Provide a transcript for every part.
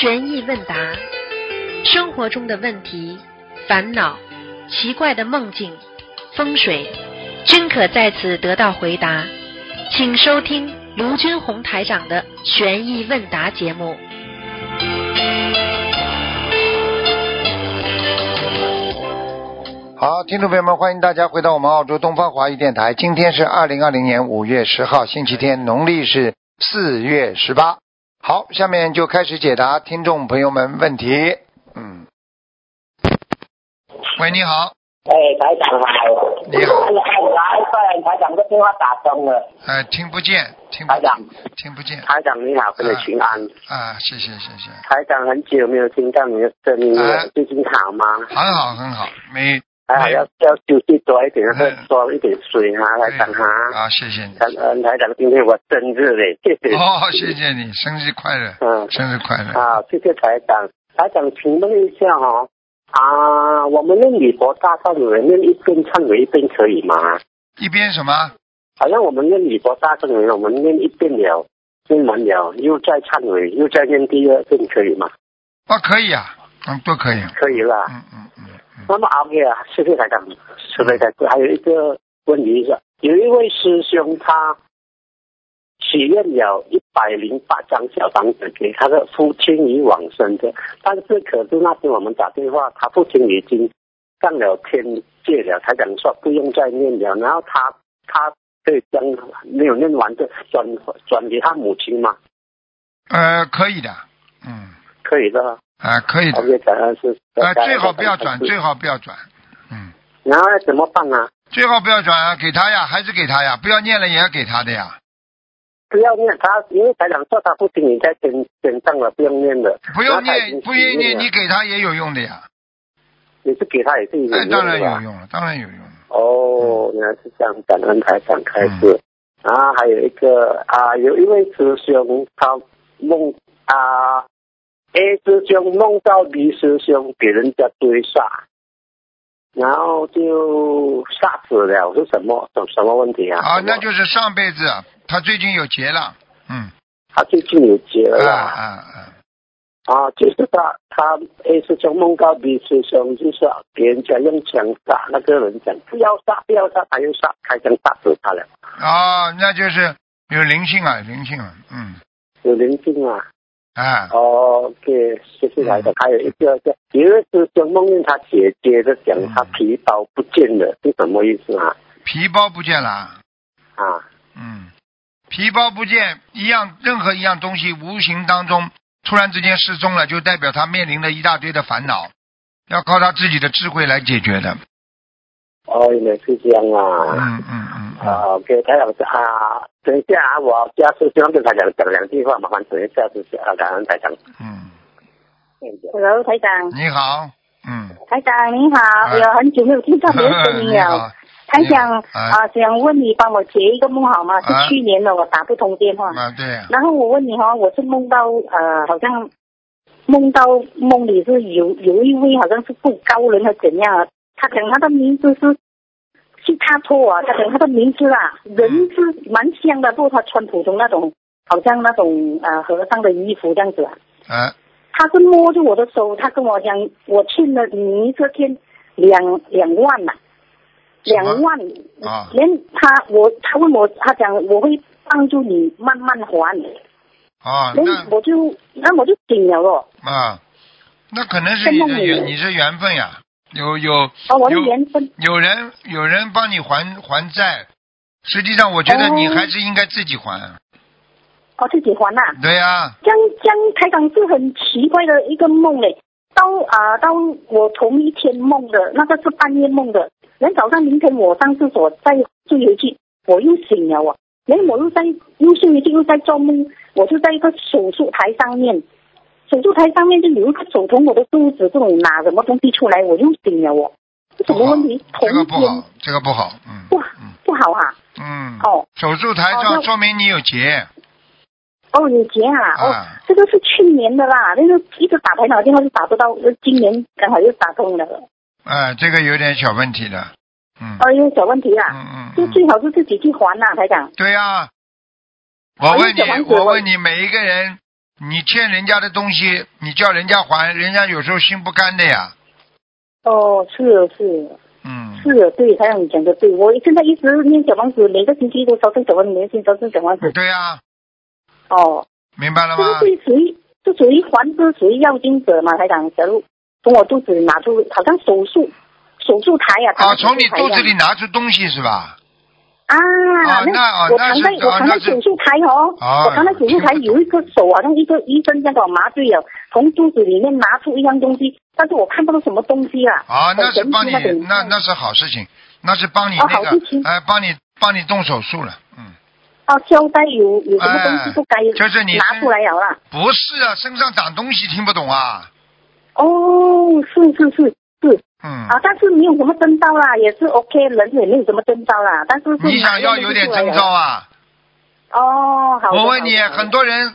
悬疑问答，生活中的问题、烦恼、奇怪的梦境、风水，均可在此得到回答。请收听卢军红台长的悬疑问答节目。好，听众朋友们，欢迎大家回到我们澳洲东方华语电台。今天是二零二零年五月十号，星期天，农历是四月十八。好，下面就开始解答听众朋友们问题。嗯，喂，你好，哎，台长好。你好哎，来，快点，台长的电话打通了。哎，听不见，听不台长，听不见。台长你好，跟你请安。啊，谢谢谢谢，台长很久没有听到你的声音了啊，最近好吗？很好很好，没还好要要休息多一点，喝嗯多一点水哈，台长哈。啊，谢谢你。感恩台长，今天我生日嘞，谢谢。哦，谢谢你，生日快乐，嗯，生日快乐。好，谢谢台长。台长，请问一下哈、啊，我们念礼佛大忏悔文念一边忏悔一边可以吗？一边什么？好像我们念礼佛大忏悔文，我们念一遍了，念完了又再忏悔，又再念第二遍，可以吗？啊，可以啊，嗯，都可以。可以啦。嗯嗯嗯嗯。那么 OK 啊，谢谢台长，谢谢台长。还有一个问题是，有一位师兄他许愿了一百零八张小房子给他的父亲已往生的，但是可是那天我们打电话，他父亲已经上了天界了，他讲说不用再念了，然后他他可以将没有念完的转转给他母亲吗？呃，可以的，嗯，可以的。啊，可以的。呃，最好不要转，最好不要转，嗯，然后要怎么办啊？最好不要转啊，给他呀，还是给他呀，不要念了也要给他的呀，不要念他，因为台长说他不听你在点点上了，不用念了。不用念，不愿意念，你给他也有用的呀，你是给他也是有用哎，的当然有用了，当然有用。哦，原来是这样，感恩台长开始。然后还有一个啊，有一位师兄他梦啊，A 师兄梦到 B 师兄给人家追杀，然后就杀死了，是什么什什么问题啊？啊，那就是上辈子他最近有劫了，嗯，他最近有劫了啊啦。啊啊，啊，就是他他 A 师兄梦到 B 师兄，就是别人家用枪杀，那个人讲不要杀，不要杀，他又杀，开枪杀死他了，啊，那就是有灵性啊，灵性啊，嗯，有灵性啊。啊，OK，谢谢来的。还有一个叫有一位师兄梦见他姐姐的讲他皮包不见了，是什么意思啊？皮包不见了，啊，嗯，皮包不见，一样任何一样东西无形当中突然之间失踪了，就代表他面临了一大堆的烦恼，要靠他自己的智慧来解决的。哦，原来是这样啊。嗯嗯嗯嗯。啊，OK，台长啊，等一下啊，我家师兄跟台长讲两句话，麻烦等一下，谢谢啊，感恩台长。嗯，Hello，台长，你好，嗯，台长你好，哎有很久没有听到你的声音了。台长啊，想问你帮我解一个梦好吗？哎是去年的，我打不通电话。啊对，然后我问你哈，我是梦到呃，好像梦到梦里是有有一位好像是不高人还怎样啊？他讲他的名字是是他托啊，他讲他的名字啊，人是蛮像的，不过他穿普通那种好像那种呃和尚的衣服这样子啊。啊。他是摸着我的手，他跟我讲，我欠了你这天两两万呐、什么？两万。啊。连他我他问我，他讲我会帮助你慢慢还，啊，连那。我就那我就顶了咯。啊，那可能是你的缘，你是缘分呀，有有有有人有人帮你还还债，实际上我觉得你哦。还是应该自己还。哦自己还呐、对呀、这样这样，台长是很奇怪的一个梦嘞。到啊、到我同一天梦的那个是半夜梦的，然后早上凌晨我上厕所再睡回去，我又醒了啊，然后我又在又睡回去又在做梦，我就在一个手术台上面，手术台上面就有一个手从我的肚子这种拿什么东西出来，我又醒了我，这什么问题？，这个不好，这个不好，嗯不嗯不好啊？嗯。哦手术台上说明你有结，哦，有结啊！哦，啊这个是去年的啦，那个一直打台脑电话就打不到，呃今年刚好又打通了。哎，这个有点小问题的，嗯哦，有小问题啊，嗯嗯嗯，就最好是自己去还呐，台长。对呀、我问你我问你，每一个人你欠人家的东西，你叫人家还，人家有时候心不甘的呀。哦，是是嗯，是，对，他让你讲的对，我现在一直念小房子，每个星期都烧成小房子，每个星期烧成小房子。对呀、哦，明白了这个属于是属于还是属于要经者嘛？他讲，假如从我肚子里拿出，好像手术手术台呀、啊，从你肚子里拿出东西是吧？啊，啊那啊我躺在我躺在手术台哦，啊我躺在手术台有一个手好像一个医生这样给我麻醉了，从肚子里面拿出一样东西，但是我看不到什么东西啊。啊，那是帮你那，那那是好事情，那是帮你哦那个好事情，哎，帮你帮你动手术了，嗯，哦，胶带有有什么东西不该哎就是你拿出来了啦。不是啊，身上长东西听不懂啊，哦，是是是是嗯，啊，但是没有什么征兆啦，也是 OK，人也没有什么征兆啦，但是是你想要有点征兆啊？哦，好。我问你，很多人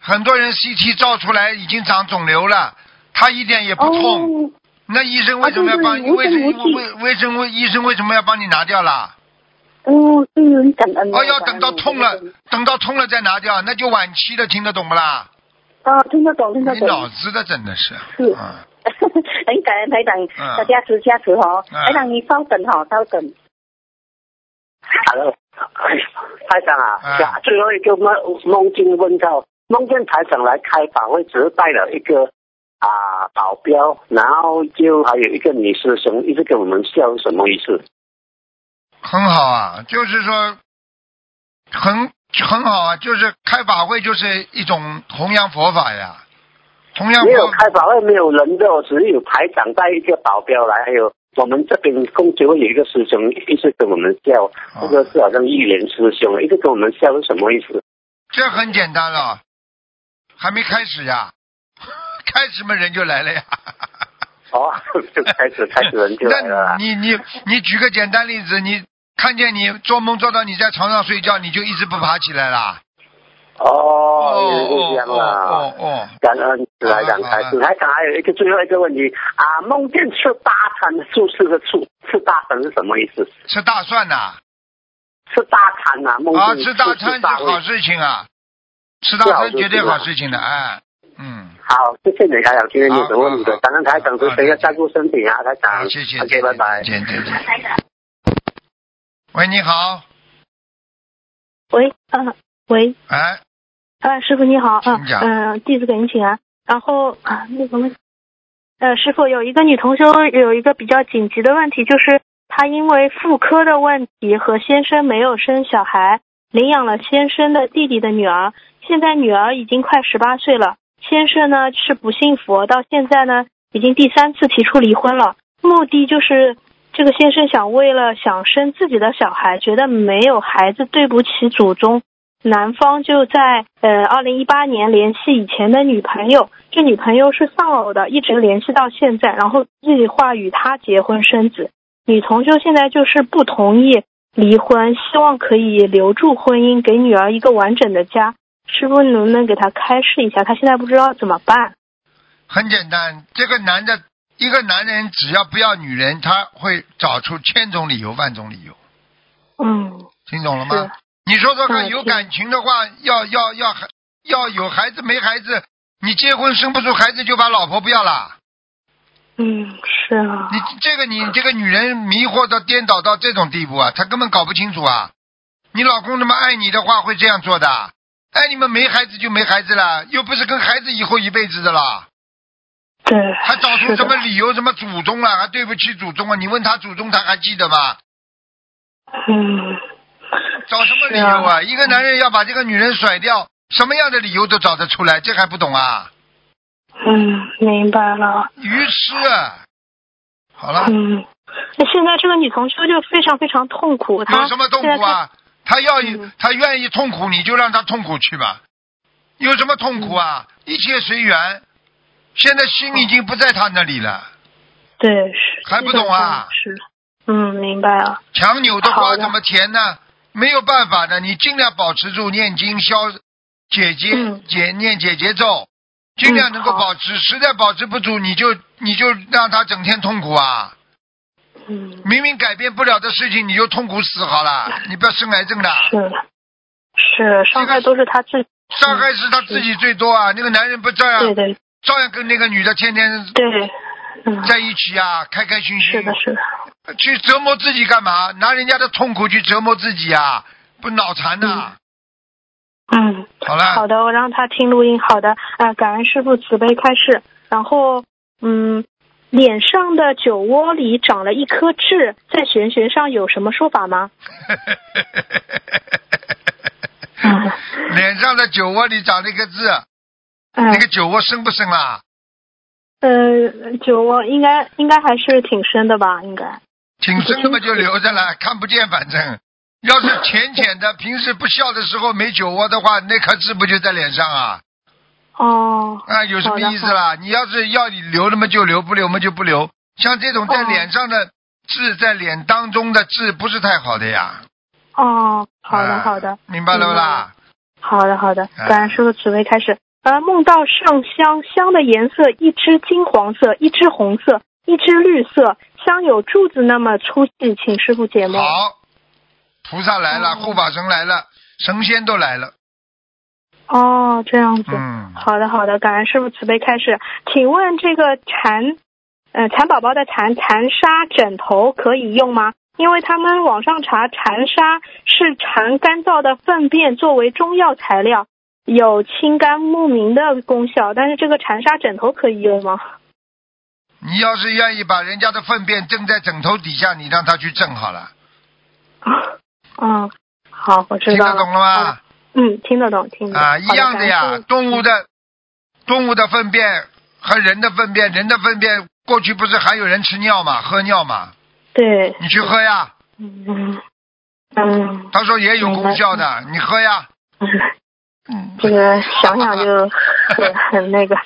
很多人 CT 照出来已经长肿瘤了，他一点也不痛，哦，那医生为什么要帮？为什无声无息为为什么医生为什么要帮你拿掉啦？哦，是很感恩。哦，要等到痛了，等到痛了再拿掉，那就晚期了，听得懂不啦？啊，听得懂，听得懂你。脑子的真的是，是嗯，很感恩台长，嗯大家持加持哦。嗯台长，你稍等哈，稍等。Hello，台长啊，最后一个梦梦境问到，梦见台长来开法会，只是带了一个啊保镖，然后就还有一个女师兄一直给我们笑，什么意思？很好啊，就是说，很很好啊，就是开法会就是一种弘扬佛法呀，弘扬没有开法会，没有人的哦，只有排长带一个保镖来，还有我们这边工作会有一个师兄一直跟我们笑，啊这个是好像预言师兄，一直跟我们笑是什么意思？这很简单了，还没开始呀，开始嘛人就来了呀。哦，就 开始开始人就来了。你你你举个简单例子，你看见你做梦做到你在床上睡觉，你就一直不爬起来啦？哦，原来是这样哦啊。哦哦，感恩台长开始，台长还有一个最后一个问题啊，梦见吃大餐，素食的素吃大餐是什么意思？吃大蒜呐、吃大餐呐、梦见啊，吃大餐是好胃事情啊，吃大餐绝对好事情的，哎，嗯，好，谢谢你台长，今天有什么问题。的，好好感恩台长，祝大家照顾身体啊，台长，好，谢谢，，OK，拜拜。再。见，再见。喂，你好，喂，啊、喂，哎，啊，师傅你好，啊嗯、弟子给您请安。然后啊，那个问，呃，师傅有一个女同修有一个比较紧急的问题，就是她因为妇科的问题和先生没有生小孩，领养了先生的弟弟的女儿，现在女儿已经快十八岁了，先生呢是不信佛，到现在呢已经第三次提出离婚了，目的就是这个先生想为了想生自己的小孩，觉得没有孩子对不起祖宗，男方就在呃二零一八年联系以前的女朋友，这女朋友是丧偶的，一直联系到现在，然后计划与他结婚生子。女同修现在就是不同意离婚，希望可以留住婚姻，给女儿一个完整的家。师傅能不能给他开示一下？他现在不知道怎么办。很简单，这个男的，一个男人只要不要女人，他会找出千种理由万种理由，嗯，听懂了吗是？你说说看，有感情的话，要要要孩要有孩子没孩子，你结婚生不出孩子就把老婆不要了。嗯，是啊，你这个你这个女人迷惑到颠倒到这种地步啊，她根本搞不清楚啊。你老公那么爱你的话，会这样做的。爱你们没孩子就没孩子了，又不是跟孩子以后一辈子的了。对，还找出什么理由？什么祖宗了？还对不起祖宗啊？你问他祖宗，他还记得吗？嗯，找什么理由啊？一个男人要把这个女人甩掉，什么样的理由都找得出来，这还不懂啊？嗯，明白了。愚痴啊！好了，嗯，那现在这个女同修就非常非常痛苦，她有什么痛？苦啊？她要嗯他愿意痛苦，你就让她痛苦去吧。有什么痛苦啊？嗯一切随缘。现在心已经不在他那里了，对，是还不懂啊是，嗯，明白了。强扭的瓜怎么甜呢？没有办法的，你尽量保持住念经消解结嗯解念解结咒，尽量能够保持。实在保持不住，你就你就让他整天痛苦啊！嗯，明明改变不了的事情，你就痛苦死好了，你不要生癌症的。是是，伤害都是他自己伤害是他自己最多啊！那个男人不照样对对照样跟那个女的天天对，嗯，在一起啊，开开心心。是的，是的，去折磨自己干嘛？拿人家的痛苦去折磨自己啊？不脑残呐、嗯。好了，好的，我让他听录音。好的，啊、感恩师傅慈悲开示。然后，嗯，脸上的酒窝里长了一颗痣，在玄学上有什么说法吗？嗯脸上的酒窝里长了一个痣，嗯那个酒窝深不深啊？呃，酒窝应该应该还是挺深的吧？应该。挺深的嘛就留着了，看不见反正。要是浅浅的，平时不笑的时候没酒窝的话，那颗痣不就在脸上啊？哦。啊，有什么意思啦？你要是要你留那么就留，不留嘛就不留。像这种在哦脸上的痣，在脸当中的痣不是太好的呀。哦，好的啊好的，明白了不啦？好的好的，哎感恩师傅慈悲开始。呃，梦到上香，香的颜色一只金黄色，一只红色，一只绿色，像有柱子那么粗细，请师傅解梦。好，菩萨来了，哦护法神来了，神仙都来了。哦，这样子。嗯，好的好的，感恩师傅慈悲开示。请问这个蚕，呃，蚕宝宝的蚕蚕沙枕头可以用吗？因为他们网上查蚕沙是蚕干燥的粪便作为中药材料，有清肝目明的功效，但是这个蚕沙枕头可以用吗？你要是愿意把人家的粪便蒸在枕头底下，你让他去挣好了，嗯，好，我知道听得。懂了吗？嗯，听得懂，听得懂。啊，一样的呀动物的动物的粪便和人的粪便，人的粪便过去不是还有人吃尿嘛，喝尿嘛，对，你去喝呀。嗯。嗯。他说也有功效的，你喝呀。嗯，嗯，这个想想就 很很那个。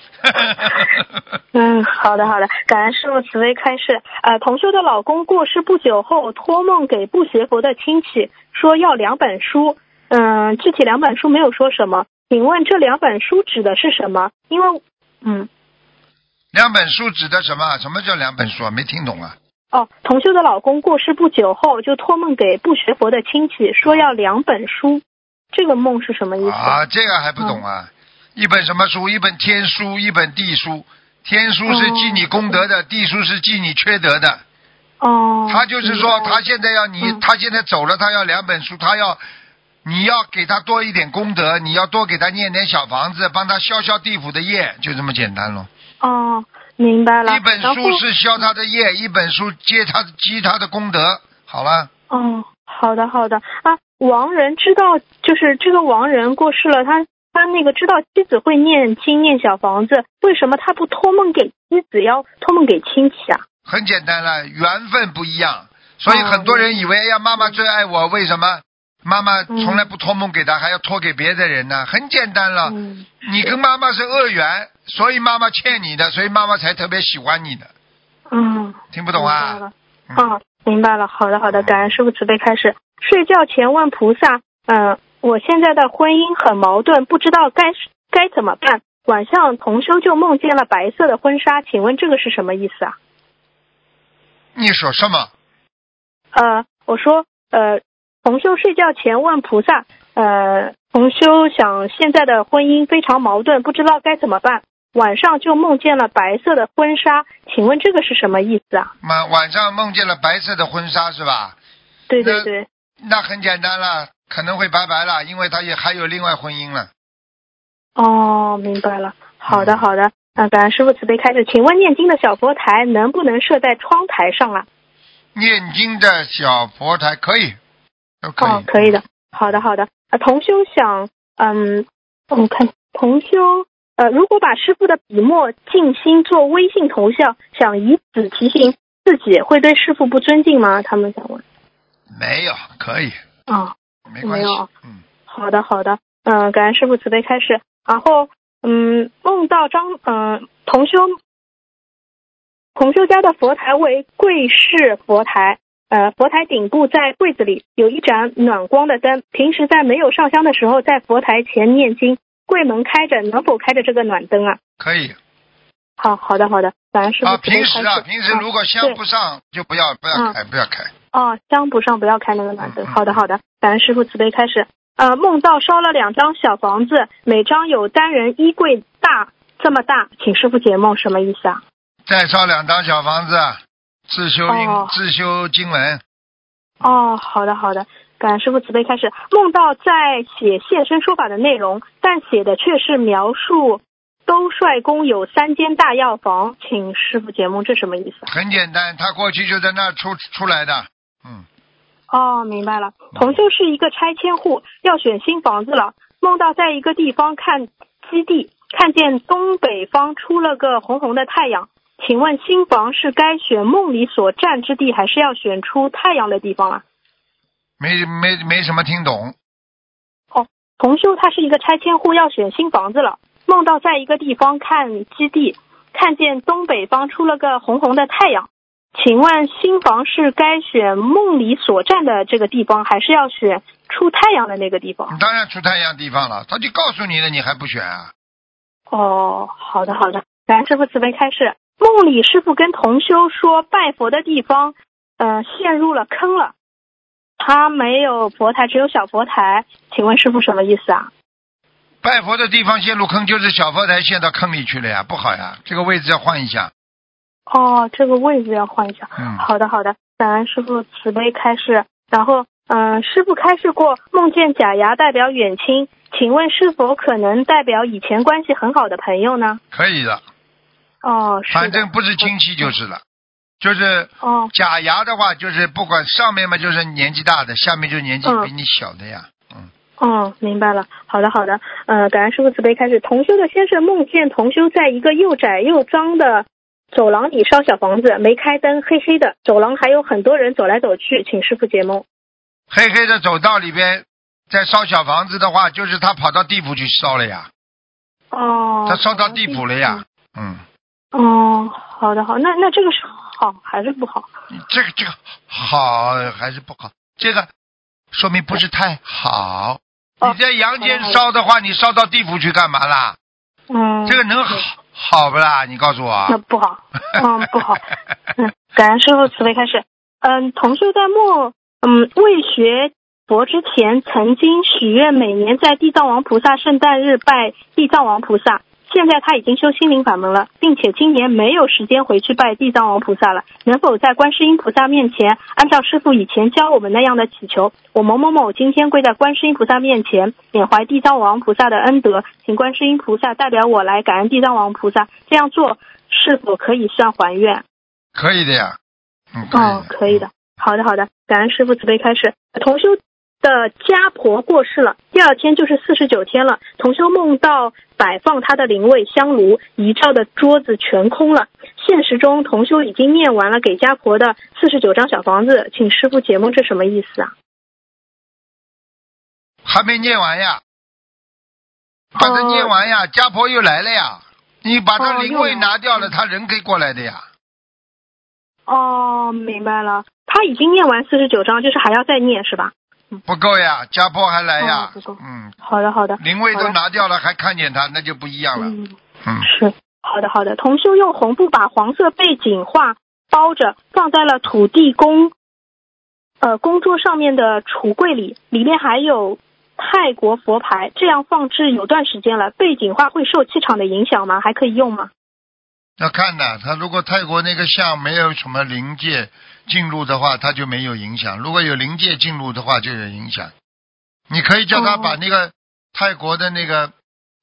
嗯，好的好的，感恩师傅慈悲开示。呃，同修的老公过世不久后，托梦给不学佛的亲戚，说要两本书。嗯，具体两本书没有说什么。请问这两本书指的是什么？因为，嗯，两本书指的什么？什么叫两本书啊？没听懂啊。哦，同修的老公过世不久后，就托梦给不学佛的亲戚，说要两本书。这个梦是什么意思？啊，这个还不懂啊？一本什么书？一本天书，一本地书。天书是记你功德的，地书是记你缺德的。哦，他就是说，他现在要你，嗯他现在走了，他要两本书，他要你要给他多一点功德，你要多给他念点小房子，帮他消消地府的业，就这么简单了。哦，明白了。一本书是消他的业，一本书接他积他的功德。好了，哦，好的好的啊，亡人知道，就是这个亡人过世了，他他那个知道妻子会念经念小房子，为什么他不托梦给妻子，要托梦给亲戚啊？很简单了，缘分不一样，所以哦很多人以为哎呀，妈妈最爱我，为什么？妈妈嗯从来不托梦给他，还要托给别的人呢？很简单了，嗯，你跟妈妈是恶缘，所以妈妈欠你的，所以妈妈才特别喜欢你的，嗯，听不懂啊？嗯啊，明白了。好的，好的，感恩师傅慈悲开始。睡觉前问菩萨，嗯、我现在的婚姻很矛盾，不知道该该怎么办。晚上同修就梦见了白色的婚纱，请问这个是什么意思啊？你说什么？呃，我说，呃，同修睡觉前问菩萨，呃，同修想现在的婚姻非常矛盾，不知道该怎么办。晚上就梦见了白色的婚纱，请问这个是什么意思啊？晚晚上梦见了白色的婚纱是吧？那对对对，那很简单了，可能会拜拜了，因为他也还有另外婚姻了。哦，明白了。好的，嗯好的。那，感恩师傅慈悲开始。请问念经的小佛台能不能设在窗台上啊？念经的小佛台可以，都可以。哦，可以的。好的，好的。啊，同修想，嗯，我看同修，呃，如果把师傅的笔墨静心做微信头像，想以此提醒自己，会对师傅不尊敬吗？他们想问。没有，可以，啊、没关系没有。嗯，好的，好的，嗯、感恩师傅慈悲开示。然后，嗯，梦到张，嗯、同修，同修家的佛台为柜式佛台，呃，佛台顶部在柜子里有一盏暖光的灯。平时在没有上香的时候，在佛台前念经，柜门开着，能否开着这个暖灯啊？可以。好，好的，好的，感恩师傅。平时啊，平时如果香不上，就不要不要开，不要开。哦，香不上不要开那个暖灯。好的，好的，感恩师傅慈悲开始。呃，梦到烧了两张小房子，每张有单人衣柜大这么大，请师傅解梦，什么意思啊？再烧两张小房子，自修经、哦自修经文。哦，好的好的，感恩师傅慈悲开始。梦到在写现身说法的内容，但写的却是描述兜率宫有三间大药房，请师傅解梦，这什么意思啊？很简单，他过去就在那儿出出来的。嗯，哦，明白了。同修是一个拆迁户，要选新房子了。梦到在一个地方看基地，看见东北方出了个红红的太阳。请问新房是该选梦里所占之地，还是要选出太阳的地方啊？没没没什么听懂。哦同修他是一个拆迁户，要选新房子了。梦到在一个地方看基地，看见东北方出了个红红的太阳。请问新房是该选梦里所站的这个地方，还是要选出太阳的那个地方你？当然出太阳地方了，他就告诉你了，你还不选啊？哦，好的好的，感恩师傅慈悲开示。梦里师傅跟同修说，拜佛的地方，呃，陷入了坑了。他没有佛台，只有小佛台。请问师傅什么意思啊？拜佛的地方陷入坑，就是小佛台陷到坑里去了呀，不好呀，这个位置要换一下。哦，这个位置要换一下。嗯，好的，好的，感恩师傅慈悲开示。然后，嗯、师傅开示过，梦见假牙代表远亲，请问是否可能代表以前关系很好的朋友呢？可以的，哦，是的。反正不是亲戚就是了。就是哦，假牙的话，就是不管上面嘛就是年纪大的，下面就年纪嗯比你小的呀。嗯，哦，明白了。好的，好的。呃，感恩师傅慈悲开始。同修的先生梦见同修在一个又窄又脏的走廊里烧小房子，没开灯，黑黑的，走廊还有很多人走来走去，请师傅解梦。黑黑的走道里边在烧小房子的话，就是他跑到地府去烧了呀，哦。他烧到地府了呀。嗯，哦，好的好，那那这个是好还是不好？这个这个好还是不好？这个说明不是太好。哦你在阳间烧的话，你烧到地府去干嘛啦？嗯，这个能好好不啦？你告诉我。那不好，嗯，不好。嗯，感恩师傅慈悲开始。嗯，同修在末嗯未学佛之前，曾经许愿每年在地藏王菩萨圣诞日拜地藏王菩萨。现在他已经修心灵法门了，并且今年没有时间回去拜地藏王菩萨了。能否在观世音菩萨面前，按照师傅以前教我们那样的祈求？我某某某今天跪在观世音菩萨面前，缅怀地藏王菩萨的恩德，请观世音菩萨代表我来感恩地藏王菩萨。这样做是否可以算还愿？可以的呀。嗯，哦，可以的。好的，好的，感恩师傅慈悲开示。同修的家婆过世了，第二天就是四十九天了。同修梦到摆放他的灵位香炉，遗照的桌子全空了。现实中，同修已经念完了给家婆的四十九张小房子，请师傅解梦，这什么意思啊？还没念完呀，把它念完呀，家婆又来了呀。你把他灵位拿掉了，他人可以过来的呀。哦，明白了，他已经念完四十九章，就是还要再念是吧？不够呀，家婆还来呀哦不够。嗯，好的，好的。灵位都拿掉了，还看见他，那就不一样了。嗯。嗯，是好的，好的。同修用红布把黄色背景画包着，放在了土地公呃工作上面的橱柜里，里面还有泰国佛牌。这样放置有段时间了，背景画会受气场的影响吗？还可以用吗？要看的。他如果泰国那个像没有什么灵界进入的话，他就没有影响；如果有灵界进入的话，就有影响。你可以叫他把那个泰国的那个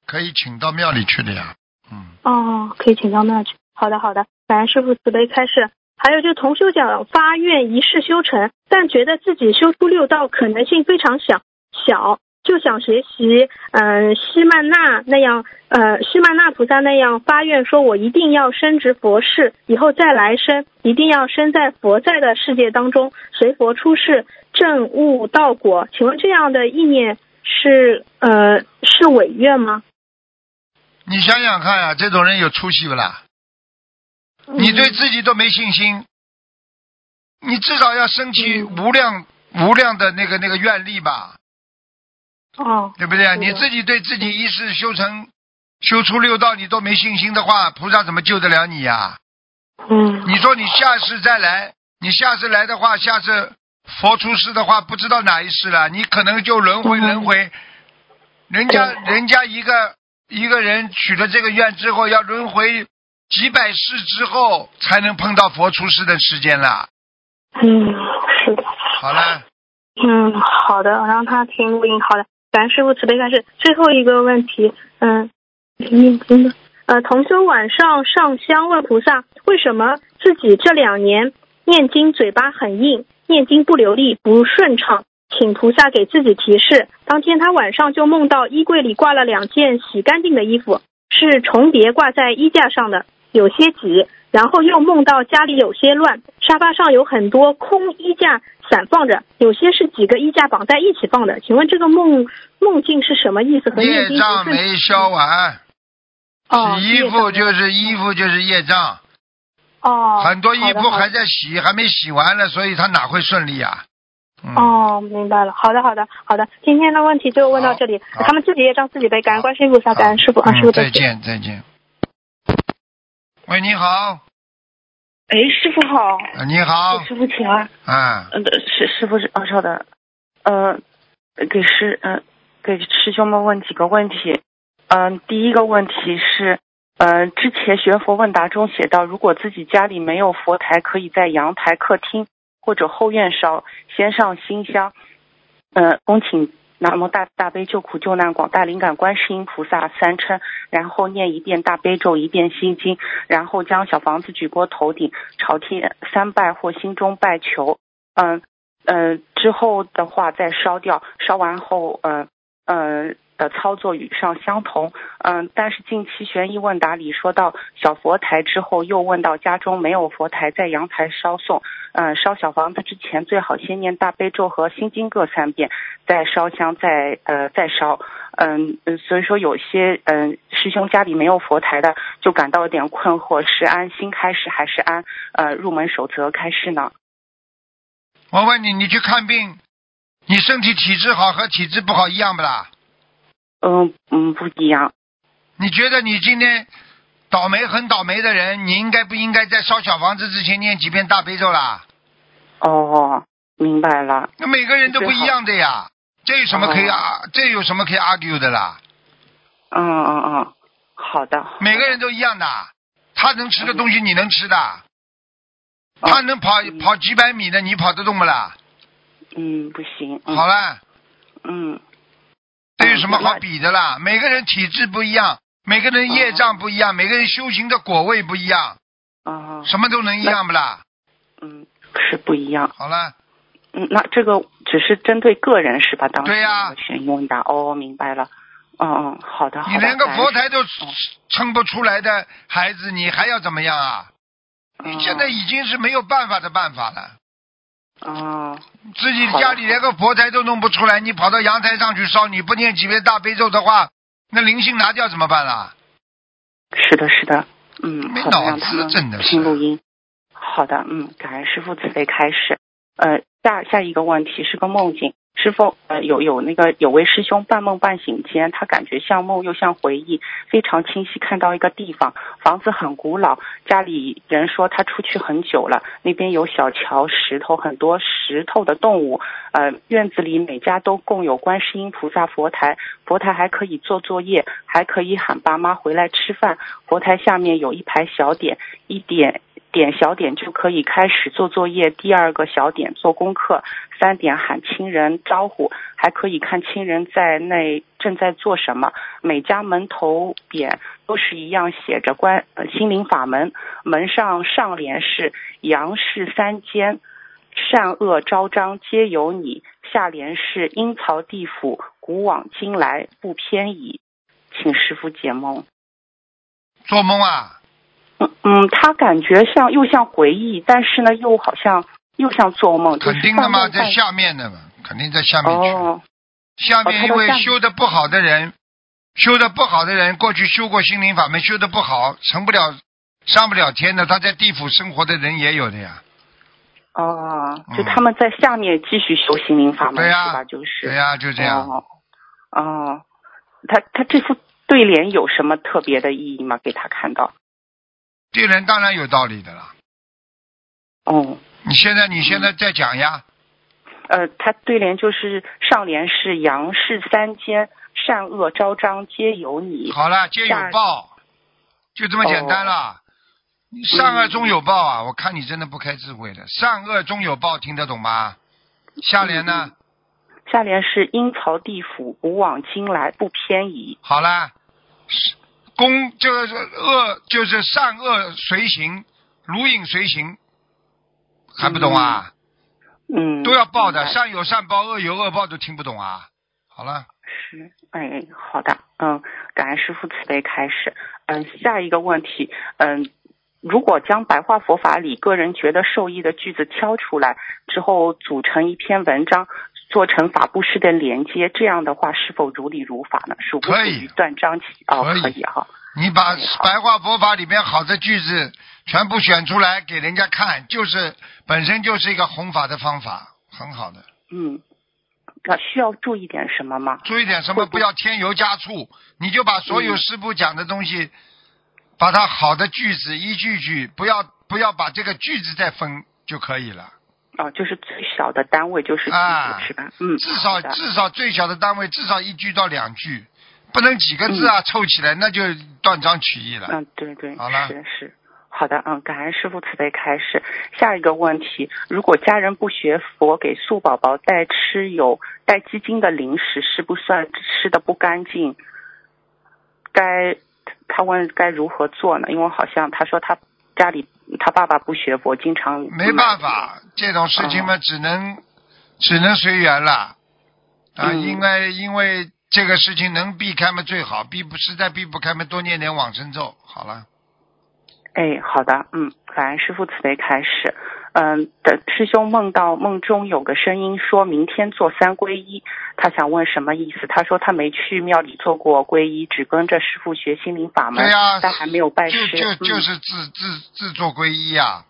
可以请到庙里去的呀。嗯，哦，可以请到那去。好的，好的。感恩师傅慈悲开示。还有就同修讲发愿一世修成，但觉得自己修出六道可能性非常小，小就想学习，嗯、西曼那那样，呃，西曼那菩萨那样发愿说，我一定要升职佛事，以后再来生，一定要生在佛在的世界当中，随佛出世，证悟道果。请问这样的意念是呃是违愿吗？你想想看啊，这种人有出息不啦？你对自己都没信心，你至少要升起嗯无量无量的那个那个愿力吧，哦，对不对啊？你自己对自己一世修成修出六道，你都没信心的话，菩萨怎么救得了你呀、嗯，你说你下世再来，你下次来的话，下次佛出世的话，不知道哪一世了，你可能就轮回嗯轮回。人家人家一个一个人许了这个愿之后，要轮回几百世之后，才能碰到佛出世的时间了。嗯，是的。好了，嗯，好的，让他听录音。好的，感恩师傅慈悲开示。最后一个问题，嗯，念经的，呃，同修晚上上香问菩萨，为什么自己这两年念经嘴巴很硬，念经不流利，不顺畅？请菩萨给自己提示。当天他晚上就梦到衣柜里挂了两件洗干净的衣服，是重叠挂在衣架上的，有些挤。然后又梦到家里有些乱，沙发上有很多空衣架散放着，有些是几个衣架绑在一起放的。请问这个梦梦境是什么意思？业障没消完，哦，洗衣服就是衣服就是业障，哦，很多衣服还在洗，还没洗完呢，所以他哪会顺利啊？嗯，哦，明白了。好的，好的，好的。今天的问题就问到这里，他们自己业障自己背，感恩观世音菩萨，感恩师傅啊，嗯师傅再见。见再见。喂，你好，哎，师傅好，啊你好，师傅请安。啊，嗯、呃，师师傅是啊，稍等，呃，给师嗯、给师兄们问几个问题。嗯、第一个问题是，呃，之前学佛问答中写到，如果自己家里没有佛台，可以在阳台、客厅或者后院烧，先上新香，呃，恭请南无大大悲救苦救难广大灵感观世音菩萨三称，然后念一遍大悲咒，一遍心经，然后将小房子举过头顶，朝天三拜或心中拜求，嗯呃之后的话再烧掉，烧完后嗯，嗯的操作与上相同，嗯、但是近期悬疑问答里说到小佛台之后，又问到家中没有佛台，在阳台烧送，嗯、烧小房子之前最好先念大悲咒和心经各三遍，再烧香，再呃再烧，嗯嗯，所以说有些嗯师兄家里没有佛台的，就感到有点困惑，是按心开始还是按呃入门守则开始呢？我问你，你去看病，你身体体质好和体质不好一样不啦？嗯嗯，不一样。你觉得你今天倒霉很倒霉的人，你应该不应该在烧小房子之前念几遍大悲咒啦？哦，明白了。那每个人都不一样的呀，这有什么可以哦啊？这有什么可以 argue 的啦？嗯嗯嗯，好的。每个人都一样的，他能吃的东西你能吃的，哦他能跑嗯跑几百米的你跑得动不啦？嗯不行。嗯好了，嗯这有什么好比的啦？每个人体质不一样，每个人业障不一样，每个人修行的果位不一样，啊什么都能一样不啦？嗯是不一样。好了，嗯，那这个只是针对个人是吧？当时对呀那个选用的哦，明白了。嗯嗯，好的好的。你连个佛台都嗯撑不出来的孩子，你还要怎么样啊？嗯你现在已经是没有办法的办法了。哦自己家里连个佛台都弄不出来，你跑到阳台上去烧，你不念几遍大悲咒的话，那灵性拿掉怎么办啦？是的是的。嗯，没脑子让他们真的是听录音。好的，嗯，感恩师傅慈悲开始。呃，下下一个问题是个梦境，师傅呃有有那个有位师兄半梦半醒间，他感觉像梦又像回忆，非常清晰看到一个地方，房子很古老，家里人说他出去很久了，那边有小桥、石头，很多石头的动物。呃，院子里每家都供有观世音菩萨佛台，佛台还可以做作业，还可以喊爸妈回来吃饭。佛台下面有一排小点，一点点小点就可以开始做作业，第二个小点做功课，三点喊亲人招呼，还可以看亲人在内正在做什么。每家门头匾都是一样写着关呃心灵法门，门上上联是杨氏三间，善恶昭彰皆由你，下联是阴曹地府古往今来不偏倚。请师傅解梦。做梦啊？嗯嗯，他感觉像又像回忆，但是呢，又好像又像做梦，肯定的嘛，在下面的嘛，肯定在下面去。哦下面因为修的不好的人，修的不好的人，过去修过心灵法门，修的不好，成不了上不了天的，他在地府生活的人也有的呀。哦，嗯就他们在下面继续修心灵法门、对呀是吧？就是对呀、就这样。哦，哦，他他这副对联有什么特别的意义吗？给他看到。对人当然有道理的啦。哦，你现在你现在在讲呀，呃，它对联就是上联是阳世三间，善恶昭彰皆有你。好了，皆有下报，就这么简单了。哦善恶终有报啊！我看你真的不开智慧的，善恶终有报，听得懂吗？下联呢？下联是阴曹地府，古往今来不偏移。好了，是公就是恶，就是善恶随行，如影随形，还不懂啊？嗯，都要报的，善有善报，恶有恶报，都听不懂啊？好了，是，哎，好的，嗯，感恩师傅慈悲开始。嗯，下一个问题，嗯，如果将白话佛法里个人觉得受益的句子挑出来之后，组成一篇文章，做成法布施的连接，这样的话是否如理如法呢？属不属可以于断章取哦？可以哈。你把白话佛法里面好的句子全部选出来给人家看，就是本身就是一个弘法的方法，很好的。嗯，那需要注意点什么吗？注意点什么？不不要添油加醋，你就把所有嗯师傅讲的东西，把它好的句子一句句，不要不要把这个句子再分就可以了。哦，就是最小的单位就是句子、啊是吧？嗯，至少至少最小的单位至少一句到两句，不能几个字啊凑起来那就断章取义了。嗯，对对，好了是是。好的，嗯，感恩师傅慈悲开始。下一个问题，如果家人不学佛，给素宝宝带吃有带鸡精的零食，是不算吃的不干净？该他问该如何做呢？因为好像他说他家里他爸爸不学佛，经常没办法，这种事情嘛，只能、只能随缘了。啊，嗯。因为因为这个事情能避开嘛最好，避不实在避不开嘛，多念点往生咒好了。哎，好的，嗯，感恩师父慈悲开始。嗯，的师兄梦到梦中有个声音说明天做三皈依，他想问什么意思？他说他没去庙里做过皈依，只跟着师傅学心灵法门，对呀、但还没有拜师。就就是自自自做皈依呀、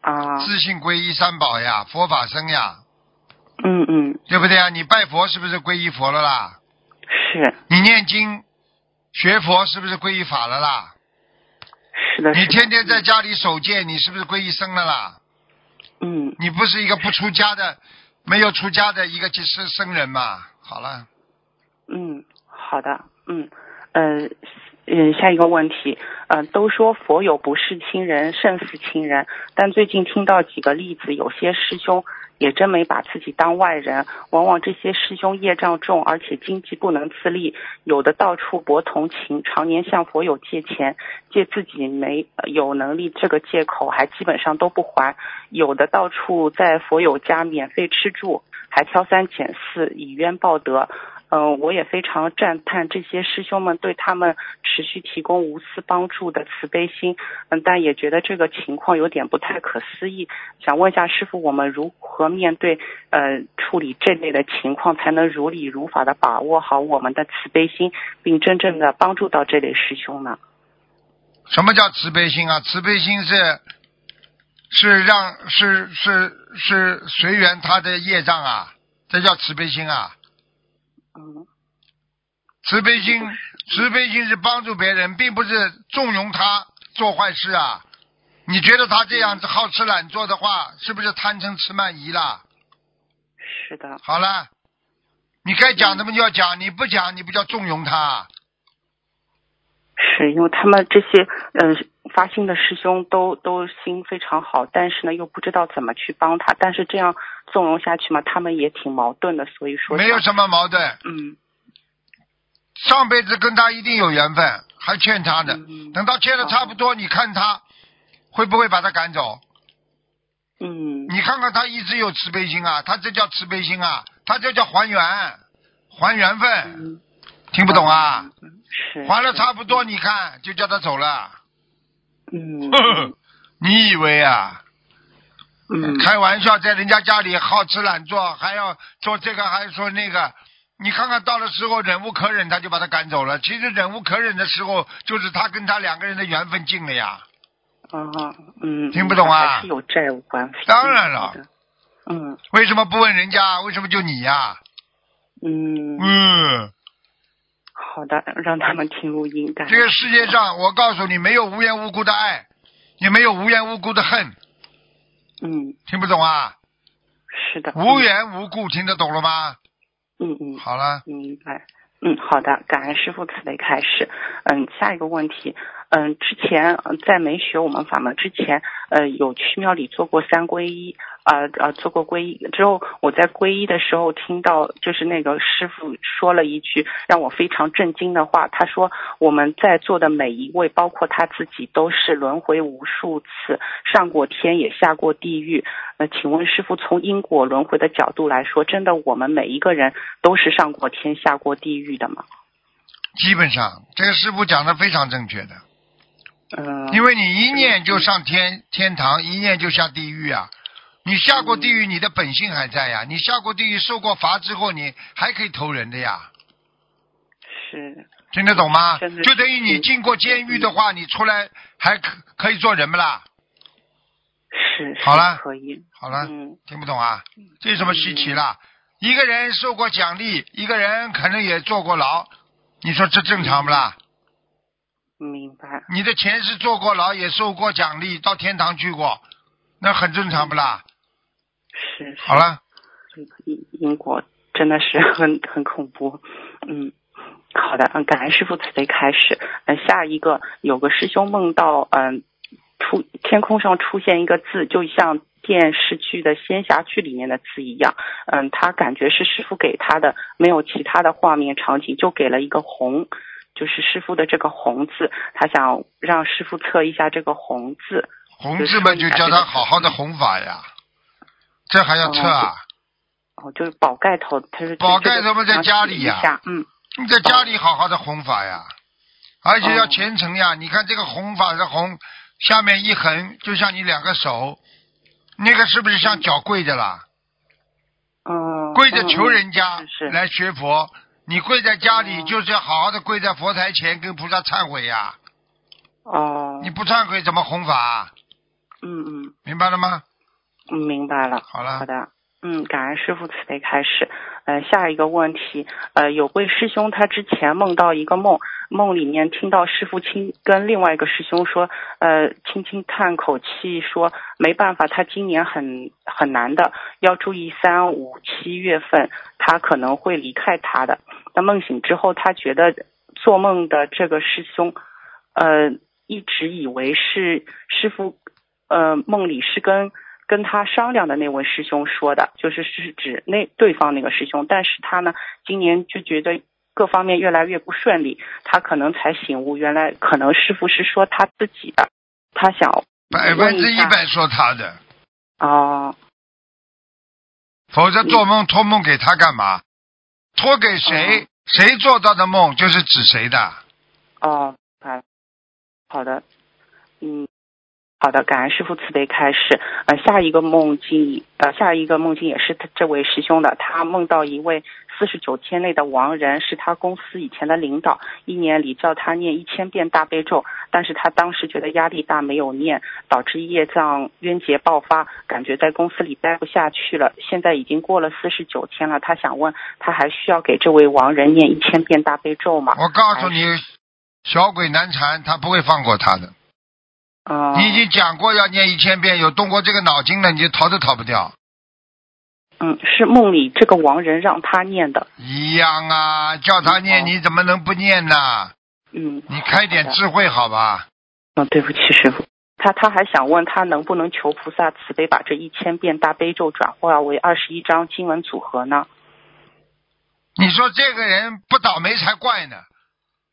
嗯、啊，自信皈依三宝呀，佛法僧呀，嗯嗯，对不对啊？你拜佛是不是皈依佛了啦？是你念经学佛是不是皈依法了啦？是的，你天天在家里守戒，你是不是皈依僧了啦？嗯你不是一个不出家的、没有出家的一个是僧人嘛？好了，嗯，好的，嗯呃嗯，下一个问题，呃，都说佛有不是亲人胜似亲人，但最近听到几个例子，有些师兄也真没把自己当外人，往往这些师兄业障重，而且经济不能自立，有的到处博同情，常年向佛友借钱，借自己没有能力这个借口还基本上都不还，有的到处在佛友家免费吃住，还挑三拣四，以冤报德。嗯、我也非常赞叹这些师兄们对他们持续提供无私帮助的慈悲心，嗯，但也觉得这个情况有点不太可思议。想问一下师傅，我们如何面对呃处理这类的情况，才能如理如法的把握好我们的慈悲心，并真正的帮助到这类师兄呢？什么叫慈悲心啊？慈悲心是是让是是是随缘他的业障啊，这叫慈悲心啊。嗯慈悲心，慈悲心是帮助别人，并不是纵容他做坏事啊。你觉得他这样子好吃懒做的话，是不是贪嗔痴慢疑啦？是的，好了，你该讲的嘛就要讲，你不讲你不叫纵容他。是因为他们这些呃发心的师兄都都心非常好，但是呢又不知道怎么去帮他，但是这样纵容下去嘛，他们也挺矛盾的，所以说没有什么矛盾，嗯上辈子跟他一定有缘分，还欠他的。嗯等到欠的差不多，你看他会不会把他赶走？嗯你看看他一直有慈悲心啊，他这叫慈悲心啊，他这叫还原，还缘分。嗯，听不懂啊？是还了差不多，你看就叫他走了。嗯 你以为啊？嗯开玩笑，在人家家里好吃懒做，还要做这个，还说那个。你看看到了时候忍无可忍，他就把他赶走了。其实忍无可忍的时候，就是他跟他两个人的缘分尽了呀。啊嗯，听不懂啊还是有债务关系。当然了，嗯为什么不问人家？为什么就你呀？嗯，嗯，好的，让他们听录音。这个世界上，我告诉你，没有无缘无故的爱，也没有无缘无故的恨。嗯听不懂啊？是的，无缘无故，听得懂了吗？嗯嗯，好了，明白。嗯，好的，感恩师傅慈悲开始。嗯，下一个问题，嗯，之前呃在没学我们法门之前，呃，有去庙里做过三皈依，啊、呃、做过皈依之后，我在皈依的时候听到，就是那个师傅说了一句让我非常震惊的话，他说我们在座的每一位，包括他自己，都是轮回无数次，上过天也下过地狱。呃，请问师傅，从因果轮回的角度来说，真的我们每一个人都是上过天下过地狱的吗？基本上这个师傅讲的非常正确的，嗯、因为你一念就上天天堂，一念就下地狱啊。你下过地狱，你的本性还在呀。你下过地狱，受过罚之后，你还可以投人的呀。是，听得懂吗？就等于你进过监狱的话，你出来还可可以做人不啦？是，是好了可以。好了，嗯听不懂啊？这有什么稀奇啦？一个人受过奖励，一个人可能也坐过牢，你说这正常不啦？明白。你的前世坐过牢，也受过奖励，到天堂去过，那很正常不啦？是。是好。了，这个因因果真的是很很恐怖。嗯。好的，嗯，感恩师傅慈悲开始。嗯，下一个有个师兄梦到，嗯，出天空上出现一个字，就像电视剧的仙侠剧里面的字一样。嗯，他感觉是师傅给他的，没有其他的画面场景，就给了一个红，就是师傅的这个红字。他想让师傅测一下这个红字。红字嘛就叫他好好的弘法呀，这还要测啊？哦，就是宝盖头，他是宝盖头嘛在家里呀嗯，你在家里好好的弘法呀，而且要虔诚呀。你看这个弘法的弘，下面一横就像你两个手，那个是不是像脚跪着啦？嗯，跪着求人家来学佛，你跪在家里哦就是要好好的跪在佛台前跟菩萨忏悔呀。哦，你不忏悔怎么弘法啊？嗯嗯明白了吗？嗯，明白了。好了好的，嗯，感恩师傅慈悲开始。呃，下一个问题，呃，有位师兄他之前梦到一个梦，梦里面听到师傅亲跟另外一个师兄说，呃，轻轻叹口气说，没办法，他今年很很难的，要注意三五七月份他可能会离开他的。那梦醒之后，他觉得做梦的这个师兄，呃，一直以为是师傅，呃，梦里是跟跟他商量的那位师兄说的，就是是指那对方那个师兄，但是他呢，今年就觉得各方面越来越不顺利，他可能才醒悟，原来可能师傅是说他自己的，他想百分之一百说他的，哦，否则做梦托梦给他干嘛？托给谁？谁做到的梦就是指谁的。哦，啊，好的，嗯，好的，感恩师傅慈悲开示。呃，下一个梦境，呃，下一个梦境也是他这位师兄的，他梦到一位四十九天内的亡人，是他公司以前的领导，一年里叫他念一千遍大悲咒，但是他当时觉得压力大，没有念，导致业障冤结爆发，感觉在公司里待不下去了。现在已经过了四十九天了，他想问，他还需要给这位亡人念一千遍大悲咒吗？我告诉你，小鬼难缠，他不会放过他的。哦，你已经讲过要念一千遍，有动过这个脑筋了，你就逃都逃不掉。嗯，是梦里这个亡人让他念的。一样啊，叫他念，哦你怎么能不念呢？嗯，你开点智慧好吧？嗯，对不起，师傅。他他还想问他能不能求菩萨慈悲，把这一千遍大悲咒转化为二十一章经文组合呢？你说这个人不倒霉才怪呢。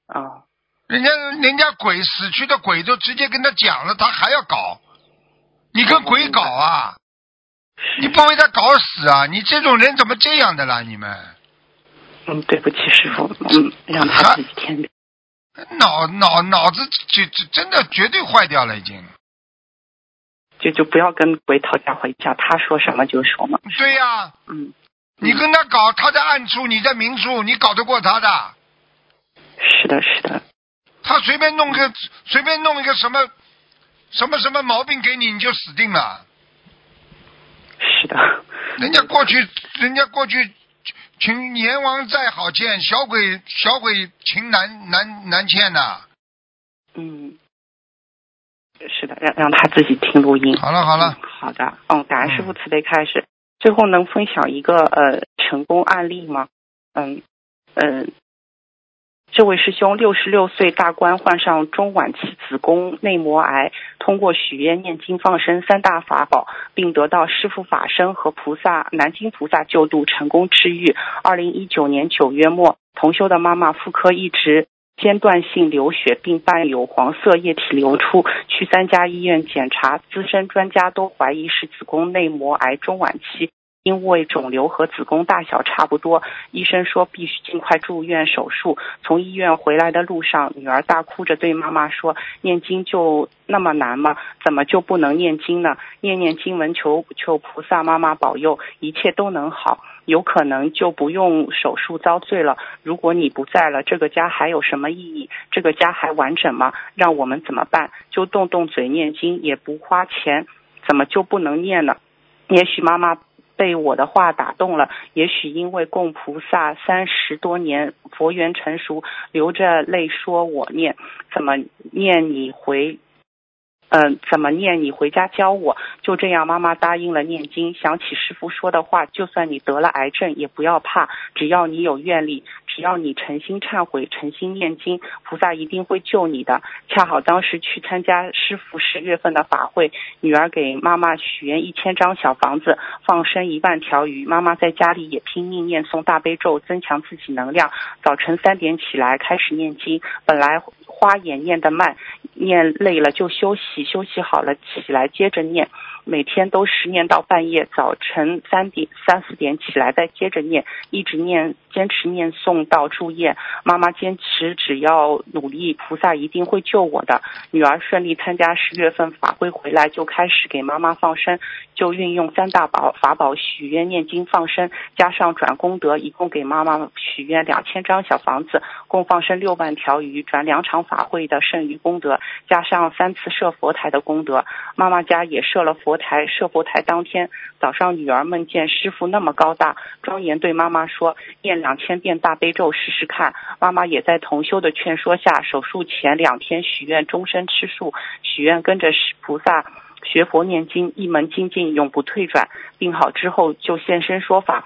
啊、人家人家鬼死去的鬼都直接跟他讲了，他还要搞，你跟鬼搞啊？你不为他搞死啊？你这种人怎么这样的啦？你们嗯，对不起，师傅。嗯，让他自己填表。脑脑脑子就就真的绝对坏掉了，已经。就就不要跟鬼讨价还价，他说什么就说嘛。对呀、嗯，你跟他搞，他在暗处，你在明处，你搞得过他的？是的，是的。他随便弄个随便弄一个什么什么什么毛病给你，你就死定了。是的。人家过去，人家过去，请阎王再好见，小鬼小鬼情难难难欠呐、嗯，是的，让让他自己听录音。好了好了嗯，好的，嗯，感恩师傅慈悲开始。最后能分享一个呃成功案例吗？嗯嗯，这位师兄六十六岁大关患上中晚期子宫内膜癌，通过许愿、念经、放生三大法宝，并得到师父法身和菩萨南京菩萨救度，成功治愈。二零一九年九月末，同修的妈妈妇科一直间断性流血，并伴有黄色液体流出，去三家医院检查，资深专家都怀疑是子宫内膜癌中晚期。因为肿瘤和子宫大小差不多，医生说必须尽快住院手术。从医院回来的路上，女儿大哭着对妈妈说：“念经就那么难吗？怎么就不能念经呢？念念经文，求求菩萨妈妈保佑，一切都能好。有可能就不用手术遭罪了。如果你不在了，这个家还有什么意义？这个家还完整吗？让我们怎么办？就动动嘴念经，也不花钱，怎么就不能念呢？也许妈妈。”被我的话打动了，也许因为供菩萨三十多年，佛缘成熟，流着泪说：“我念怎么念？你回。”嗯，怎么念？你回家教我。就这样，妈妈答应了念经。想起师傅说的话，就算你得了癌症，也不要怕，只要你有愿力，只要你诚心忏悔、诚心念经，菩萨一定会救你的。恰好当时去参加师傅十月份的法会，女儿给妈妈许愿一千张小房子，放生一万条鱼。妈妈在家里也拼命念诵大悲咒，增强自己能量。早晨三点起来开始念经，本来花眼念得慢。念累了就休息，休息好了起来接着念。每天都十念到半夜，早晨三点三四点起来再接着念，一直念，坚持念诵到住院。妈妈坚持，只要努力，菩萨一定会救我的。女儿顺利参加十月份法会回来，就开始给妈妈放生，就运用三大宝法宝许愿、念经、放生，加上转功德，一共给妈妈许愿两千张小房子，共放生六万条鱼，转两场法会的剩余功德，加上三次设佛台的功德，妈妈家也设了佛。台设佛台当天早上，女儿梦见师傅那么高大庄严，对妈妈说：“念两两千遍大悲咒试试看。”妈妈也在同修的劝说下，手术前两天许愿终身吃素，许愿跟着菩萨学佛念经，一门精进，永不退转。病好之后就现身说法。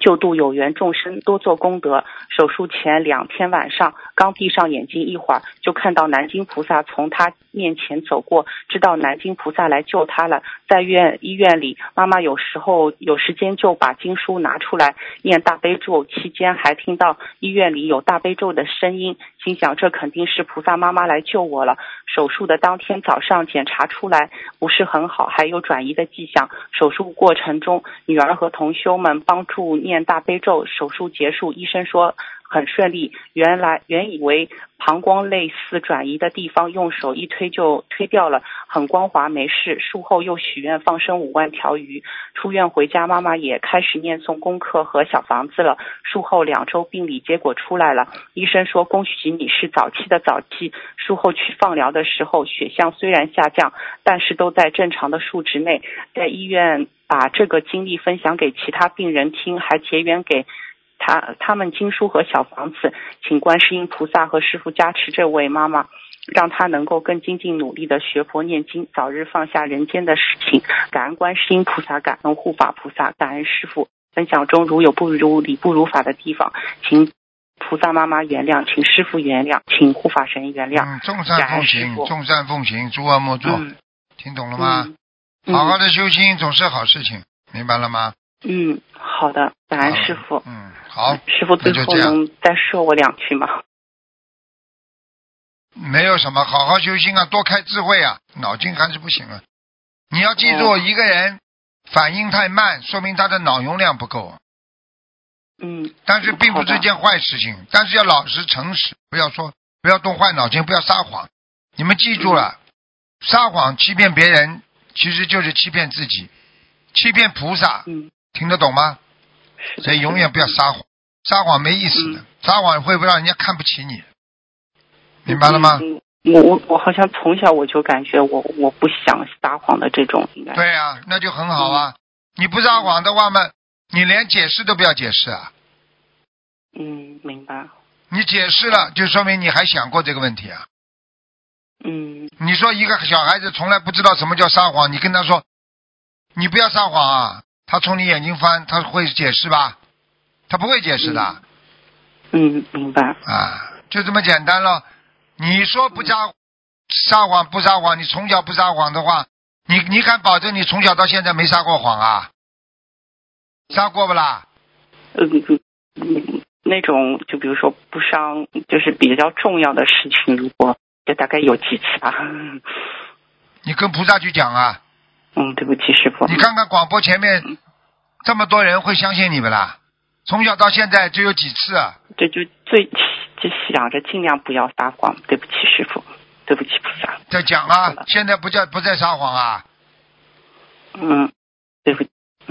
救度有缘众生，多做功德。手术前两天晚上，刚闭上眼睛一会儿，就看到南京菩萨从他面前走过，知道南京菩萨来救他了。在院医院里，妈妈有时候有时间就把经书拿出来念大悲咒，期间还听到医院里有大悲咒的声音，心想这肯定是菩萨妈妈来救我了。手术的当天早上检查出来不是很好，还有转移的迹象。手术过程中，女儿和同修们帮助念大悲咒。手术结束，医生说。很顺利，原来原以为膀胱类似转移的地方，用手一推就推掉了，很光滑，没事。术后又许愿放生五万条鱼。出院回家，妈妈也开始念诵功课和小房子了。术后两周病理结果出来了，医生说恭喜你是早期的早期。术后去放疗的时候，血象虽然下降，但是都在正常的数值内。在医院把这个经历分享给其他病人听，还结缘给。他他们经书和小房子，请观世音菩萨和师傅加持这位妈妈，让她能够更精进努力的学佛念经，早日放下人间的事情。感恩观世音菩萨，感恩护法菩萨，感恩师傅。分享中如有不如理、不如法的地方，请菩萨妈妈原谅，请师傅原谅，请护法神原谅。嗯，众善奉行，众善奉行，诸恶莫作。听懂了吗？好好的修心总是好事情，明白了吗？嗯，好的，感恩师傅。嗯。好，师傅最后能再说我两句吗？没有什么，好好修心啊，多开智慧啊，脑筋还是不行啊。你要记住，一个人反应太慢，说明他的脑容量不够。嗯。但是并不是件坏事情，但是要老实诚实，不要说，不要动坏脑筋，不要撒谎。你们记住了，撒谎欺骗别人，其实就是欺骗自己，欺骗菩萨。嗯。听得懂吗？所以永远不要撒谎，撒谎没意思的，撒谎会不让人家看不起你，明白了吗？我我我好像从小我就感觉我我不想撒谎的这种，应该对啊，那就很好啊。你不撒谎的话嘛，你连解释都不要解释啊。嗯，明白。你解释了，就说明你还想过这个问题啊。嗯。你说一个小孩子从来不知道什么叫撒谎，你跟他说，你不要撒谎啊。他从你眼睛翻，他会解释吧？他不会解释的。嗯，明白。啊，就这么简单了。你说不撒撒谎不撒谎，你从小不撒谎的话，你你敢保证你从小到现在没撒过谎啊？撒过不啦？嗯嗯嗯，那种就比如说不伤，就是比较重要的事情，如果就大概有几次吧。你跟菩萨去讲啊！嗯，对不起，师傅。你看看广播前面这么多人会相信你们啦？从小到现在就有几次啊？这就最就想着尽量不要撒谎。对不起，师傅，对不起菩萨。在讲啊，现在不叫不再撒谎啊。嗯，对不起。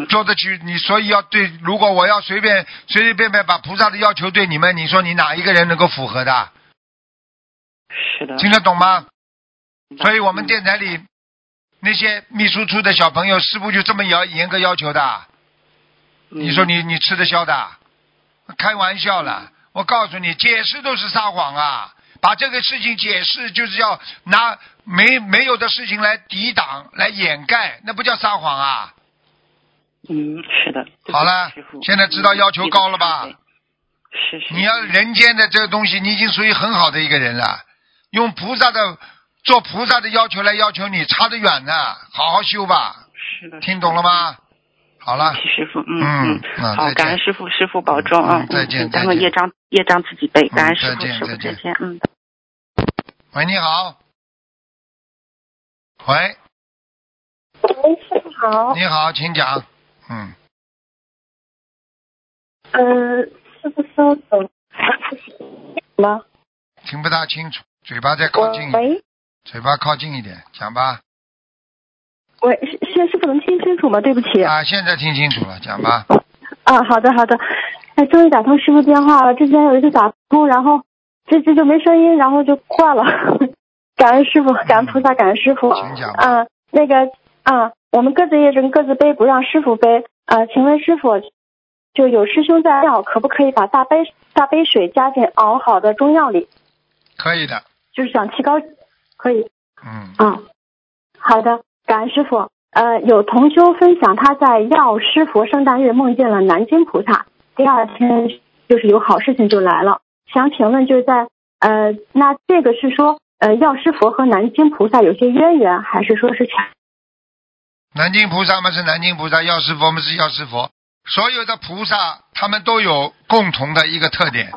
做得去，你所以要对。如果我要随便随随便便把菩萨的要求对你们，你说你哪一个人能够符合的？是的。听得懂吗？所以我们电台里那些秘书处的小朋友，师傅就这么要严格要求的。你说你你吃得消的？开玩笑了，我告诉你，解释都是撒谎啊！把这个事情解释，就是要拿没没有的事情来抵挡、来掩盖，那不叫撒谎啊！嗯，是的。好了，现在知道要求高了吧？是是。你要人间的这个东西，你已经属于很好的一个人了。用菩萨的做菩萨的要求来要求你，差得远呢。好好修吧。是的。听懂了吗？好了。师傅，嗯嗯。好，感恩师傅，师傅保重啊。再见。待会业障业障自己背，感恩师傅，师傅再见。嗯。喂，你好。喂。喂，师傅好。你好，请讲。嗯。呃，师傅稍等。什么？听不大清楚，嘴巴再靠近。喂。嘴巴靠近一点，讲吧。喂，现师傅能听清楚吗？对不起。啊，现在听清楚了，讲吧。啊，好的好的，哎，终于打通师傅电话了。之前有一次打通，然后这这就没声音，然后就挂了。感恩师傅，感恩菩萨，感恩师傅。请讲。啊，那个啊。我们各自业证各自背，不让师傅背。啊，请问师傅，就有师兄在药，可不可以把大杯大杯水加进熬好的中药里？可以的。就是想提高，可以。嗯。啊，好的，感恩师傅。呃，有同修分享他在药师佛圣诞日梦见了南京菩萨，第二天就是有好事情就来了。想请问就是在呃，那这个是说呃药师佛和南京菩萨有些渊源，还是说是巧？南京菩萨们是南京菩萨，药师佛们是药师佛。所有的菩萨他们都有共同的一个特点，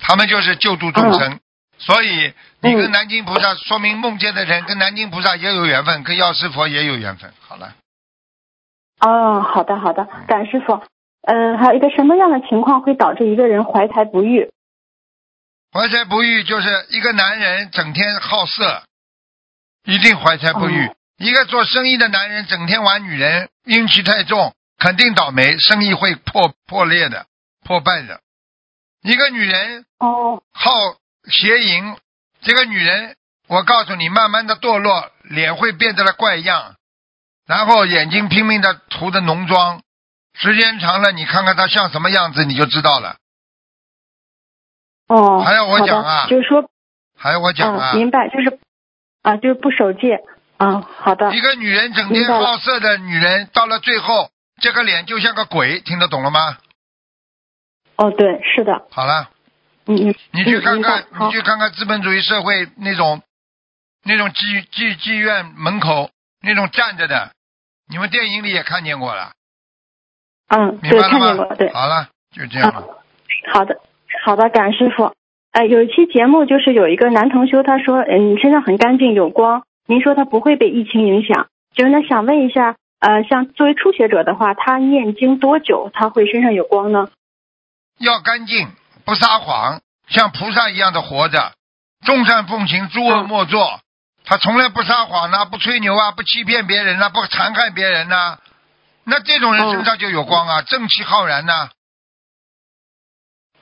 他们就是救度众生。所以你跟南京菩萨，说明梦见的人跟南京菩萨也有缘分，跟药师佛也有缘分。好了。哦，好的好的，感师傅。嗯，还有一个什么样的情况会导致一个人怀才不遇？怀才不遇就是一个男人整天好色，一定怀才不遇。一个做生意的男人整天玩女人，阴气太重，肯定倒霉，生意会破破裂的、破败的。一个女人哦，好邪淫，这个女人，我告诉你，慢慢的堕落，脸会变得了怪样，然后眼睛拼命的涂的浓妆，时间长了，你看看她像什么样子，你就知道了。哦，还要我讲啊？就是说，还要我讲啊？明白，就是啊，就是不守戒。嗯，好的。一个女人整天好色的女人，到了最后，这个脸就像个鬼，听得懂了吗？哦，对，是的。好了。嗯嗯。你去看看，你去看看资本主义社会那种，那种妓妓妓院门口那种站着的，你们电影里也看见过了。嗯，对，看见过，对。好了，就这样了。好的，好的，感恩师傅。哎，有一期节目就是有一个男同修，他说，嗯，你身上很干净，有光。您说他不会被疫情影响，就是那想问一下，呃，像作为初学者的话，他念经多久他会身上有光呢？要干净，不撒谎，像菩萨一样的活着，众善奉行，诸恶莫作。他从来不撒谎呢，不吹牛啊，不欺骗别人啊，不残害别人呐。那这种人身上就有光啊，正气浩然呐。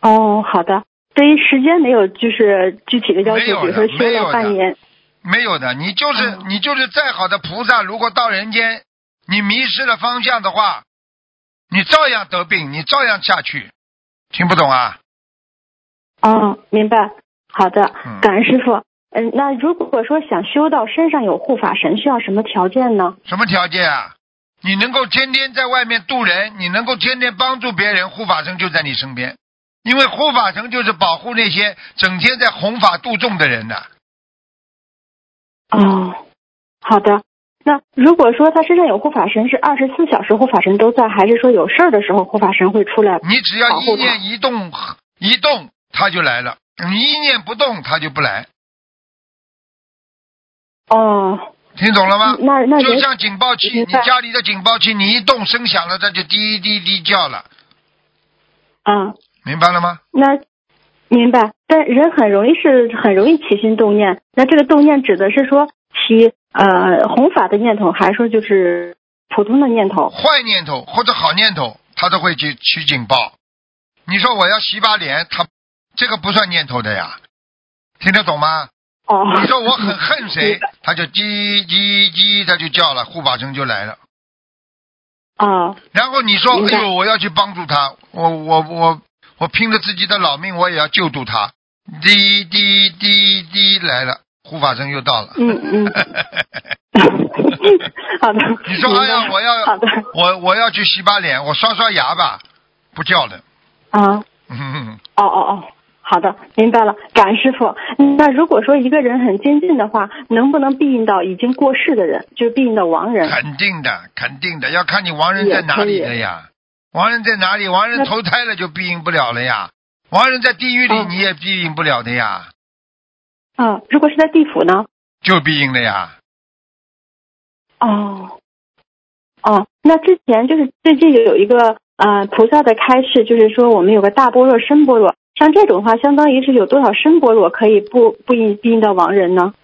哦，好的。对于时间没有就是具体的要求，比如说修了半年。没有的，你就是你就是再好的菩萨，如果到人间，你迷失了方向的话，你照样得病，你照样下去。听不懂啊？哦，明白。好的，感恩师傅。嗯，那如果说想修到身上有护法神，需要什么条件呢？什么条件啊？你能够天天在外面渡人，你能够天天帮助别人，护法神就在你身边，因为护法神就是保护那些整天在弘法度众的人的。哦，好的。那如果说他身上有护法神，是二十四小时护法神都在，还是说有事儿的时候护法神会出来？你只要保护他一念一动一动，他就来了；你一念不动，他就不来。哦，听懂了吗？那那就像警报器，你家里的警报器，你一动声响了，它就滴滴滴叫了，嗯，明白了吗？那明白。但人很容易是很容易起心动念，那这个动念指的是说起呃弘法的念头，还是说就是普通的念头？坏念头或者好念头，他都会去取警报。你说我要洗把脸，他这个不算念头的呀，听得懂吗？哦，你说我很恨谁，他就叽叽叽，他就叫了，护法神就来了。啊，然后你说，哎呦，我要去帮助他，我我我我拼了自己的老命，我也要救助他。滴滴滴滴来了，护法神又到了。嗯嗯，好的。你说，哎呀，我要我我要去洗把脸，我刷刷牙吧，不叫了。啊。嗯，哦哦哦，好的，明白了，感恩师傅。那如果说一个人很精进的话，能不能庇应到已经过世的人，就是庇应到亡人？肯定的，肯定的，要看你亡人在哪里的呀。亡人在哪里？亡人投胎了就庇应不了了呀。亡人在地狱里哦你也庇应不了的呀，啊，如果是在地府呢？就庇应了呀。哦，哦，那之前就是最近有一个呃菩萨的开示，就是说我们有个大般若、深般若，像这种的话，相当于是有多少生般若可以不不应庇应到亡人呢？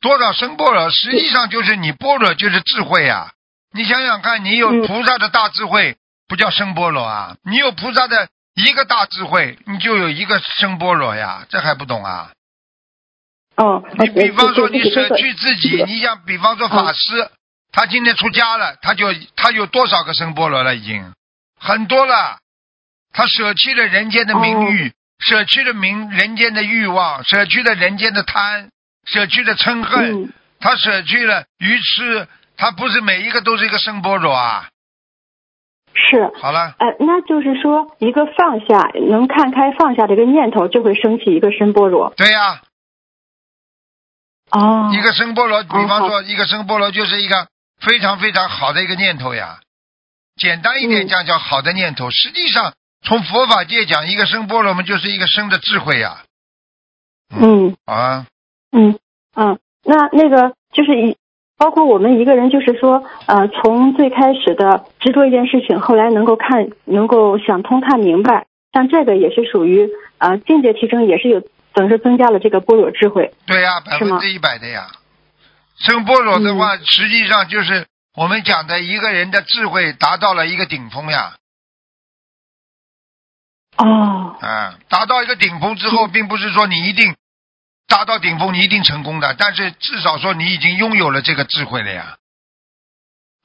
多少生般若，实际上就是你般若就是智慧呀、你想想看，你有嗯菩萨的大智慧，不叫生般若啊？你有菩萨的一个大智慧，你就有一个生般若呀，这还不懂啊？哦，你比方说，你舍舍去自己，你想，比方说法师，他今天出家了，他就他有多少个生般若了？已经很多了。他舍弃了人间的名誉，舍弃了名人间的欲望，舍弃了人间的贪，舍弃了嗔恨，嗯他舍去了愚痴，他不是每一个都是一个生波罗啊。是。好了，呃，那就是说，一个放下，能看开放下的一个念头，就会升起一个声波罗。对呀、哦，一个生般若，比方好说一个生般若就是一个非常非常好的一个念头呀。简单一点嗯讲叫好的念头，实际上从佛法界讲，一个生般若嘛就是一个生的智慧呀。嗯啊，嗯嗯，那那个就是一，包括我们一个人，就是说，呃，从最开始的执着一件事情，后来能够看，能够想通看明白，像这个也是属于呃境界提升，也是有等于是增加了这个般若智慧。对呀，百分之一百的呀。生般若的话，实际上就是我们讲的一个人的智慧达到了一个顶峰呀。哦，啊，达到一个顶峰之后，并不是说你一定达到顶峰，你一定成功的，但是至少说你已经拥有了这个智慧了呀。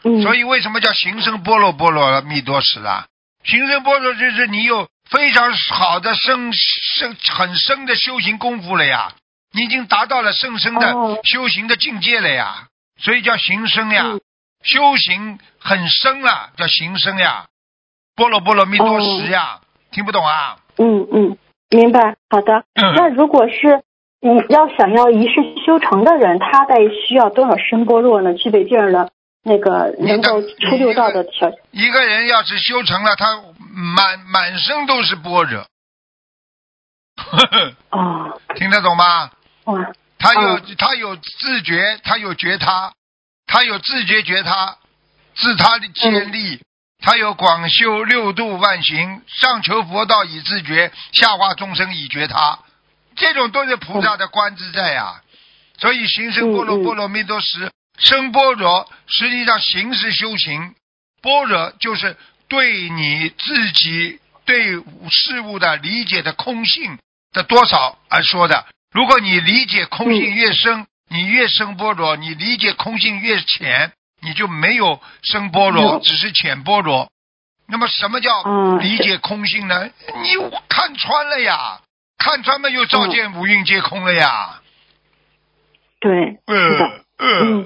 嗯，所以为什么叫行深般若波罗蜜多时啦？行深般若就是你有非常好的深深很深的修行功夫了呀，你已经达到了甚深的哦。修行的境界了呀，所以叫行深呀，嗯。修行很深了，叫行深呀，波罗波罗蜜多时呀，听不懂啊？嗯嗯，明白。好的，嗯那如果是嗯要想要一世修成的人，他得需要多少深波若呢？具备这样的那个能够出六道的条件。一个人要是修成了，他满满身都是波若，哦，听得懂吗？哇，他有、嗯他有自觉，他有觉他，他有自觉觉他，自他的建立，他有广修六度万行，上求佛道以自觉，下化众生以觉他，这种都是菩萨的观自在呀、所以行深般若波罗蜜多时，生般若实际上行是修行，般若就是对你自己对事物的理解的空性的多少而说的。如果你理解空性越深，你越生般若；你理解空性越浅，你就没有深般若，嗯只是浅般若。那么什么叫嗯理解空性呢？你看穿了呀，看穿了又照见五蕴皆空了呀。对，是嗯 嗯，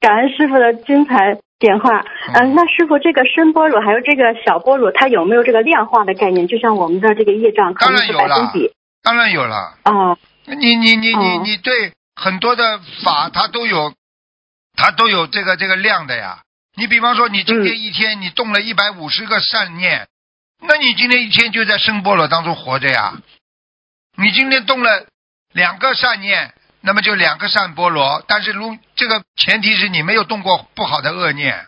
感恩师傅的精彩点化。嗯，那师傅这个深般若还有这个小般若，它有没有这个量化的概念？就像我们的这个业障当然有了。当然有了。哦，你你你你哦你对很多的法，它都有，它都有这个这个量的呀。你比方说，你今天一天你动了一百五十个善念，那你今天一天就在生波罗当中活着呀。你今天动了两个善念，那么就两个善波罗，但是如这个前提是你没有动过不好的恶念。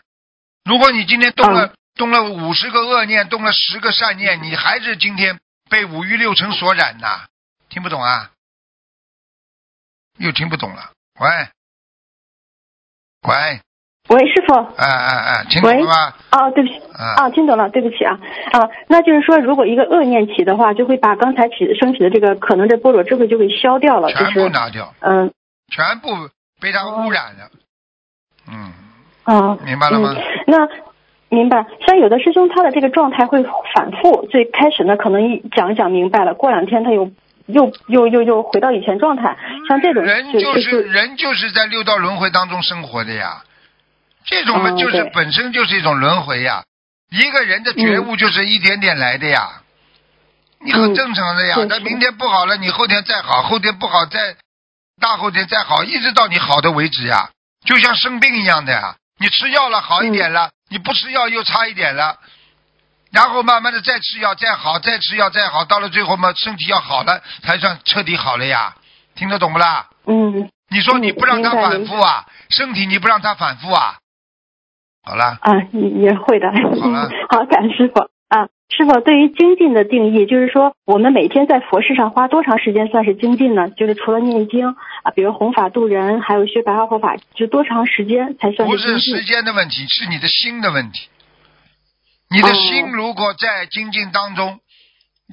如果你今天动了、动了五十个恶念，动了十个善念，你还是今天被五欲六尘所染呐。听不懂啊？又听不懂了。喂，喂，喂，师傅。哎哎哎，听懂了吗？哦，对不起。啊啊，听懂了，对不起啊啊，那就是说，如果一个恶念起的话，就会把刚才起升起的这个可能这菠萝智慧就给消掉了，就全部是拿掉，嗯全部被它污染了。嗯，啊，明白了吗？嗯、那明白。像有的师兄他的这个状态会反复，最开始呢可能一讲一讲明白了，过两天他又又又又又回到以前状态，像这种人就是人就是在六道轮回当中生活的呀，这种嘛哦就是对本身就是一种轮回呀。一个人的觉悟就是一点点来的呀，你很嗯正常的呀。是是他明天不好了，你后天再好，后天不好再大后天再好，一直到你好的为止呀。就像生病一样的呀，你吃药了好一点嗯了，你不吃药又差一点了。然后慢慢的再吃药，再好，再吃药，再好，到了最后嘛，身体要好了，才算彻底好了呀。听得懂不啦？嗯你说你不让他反复啊，身体你不让他反复啊？好了，啊也也会的，好了 好，感恩师傅啊。师傅，对于精进的定义，就是说我们每天在佛事上花多长时间算是精进呢？就是除了念经啊，比如弘法度人，还有学白话佛法，就多长时间才算不？是时间的问题，是你的心的问题。你的哦心如果在精进当中，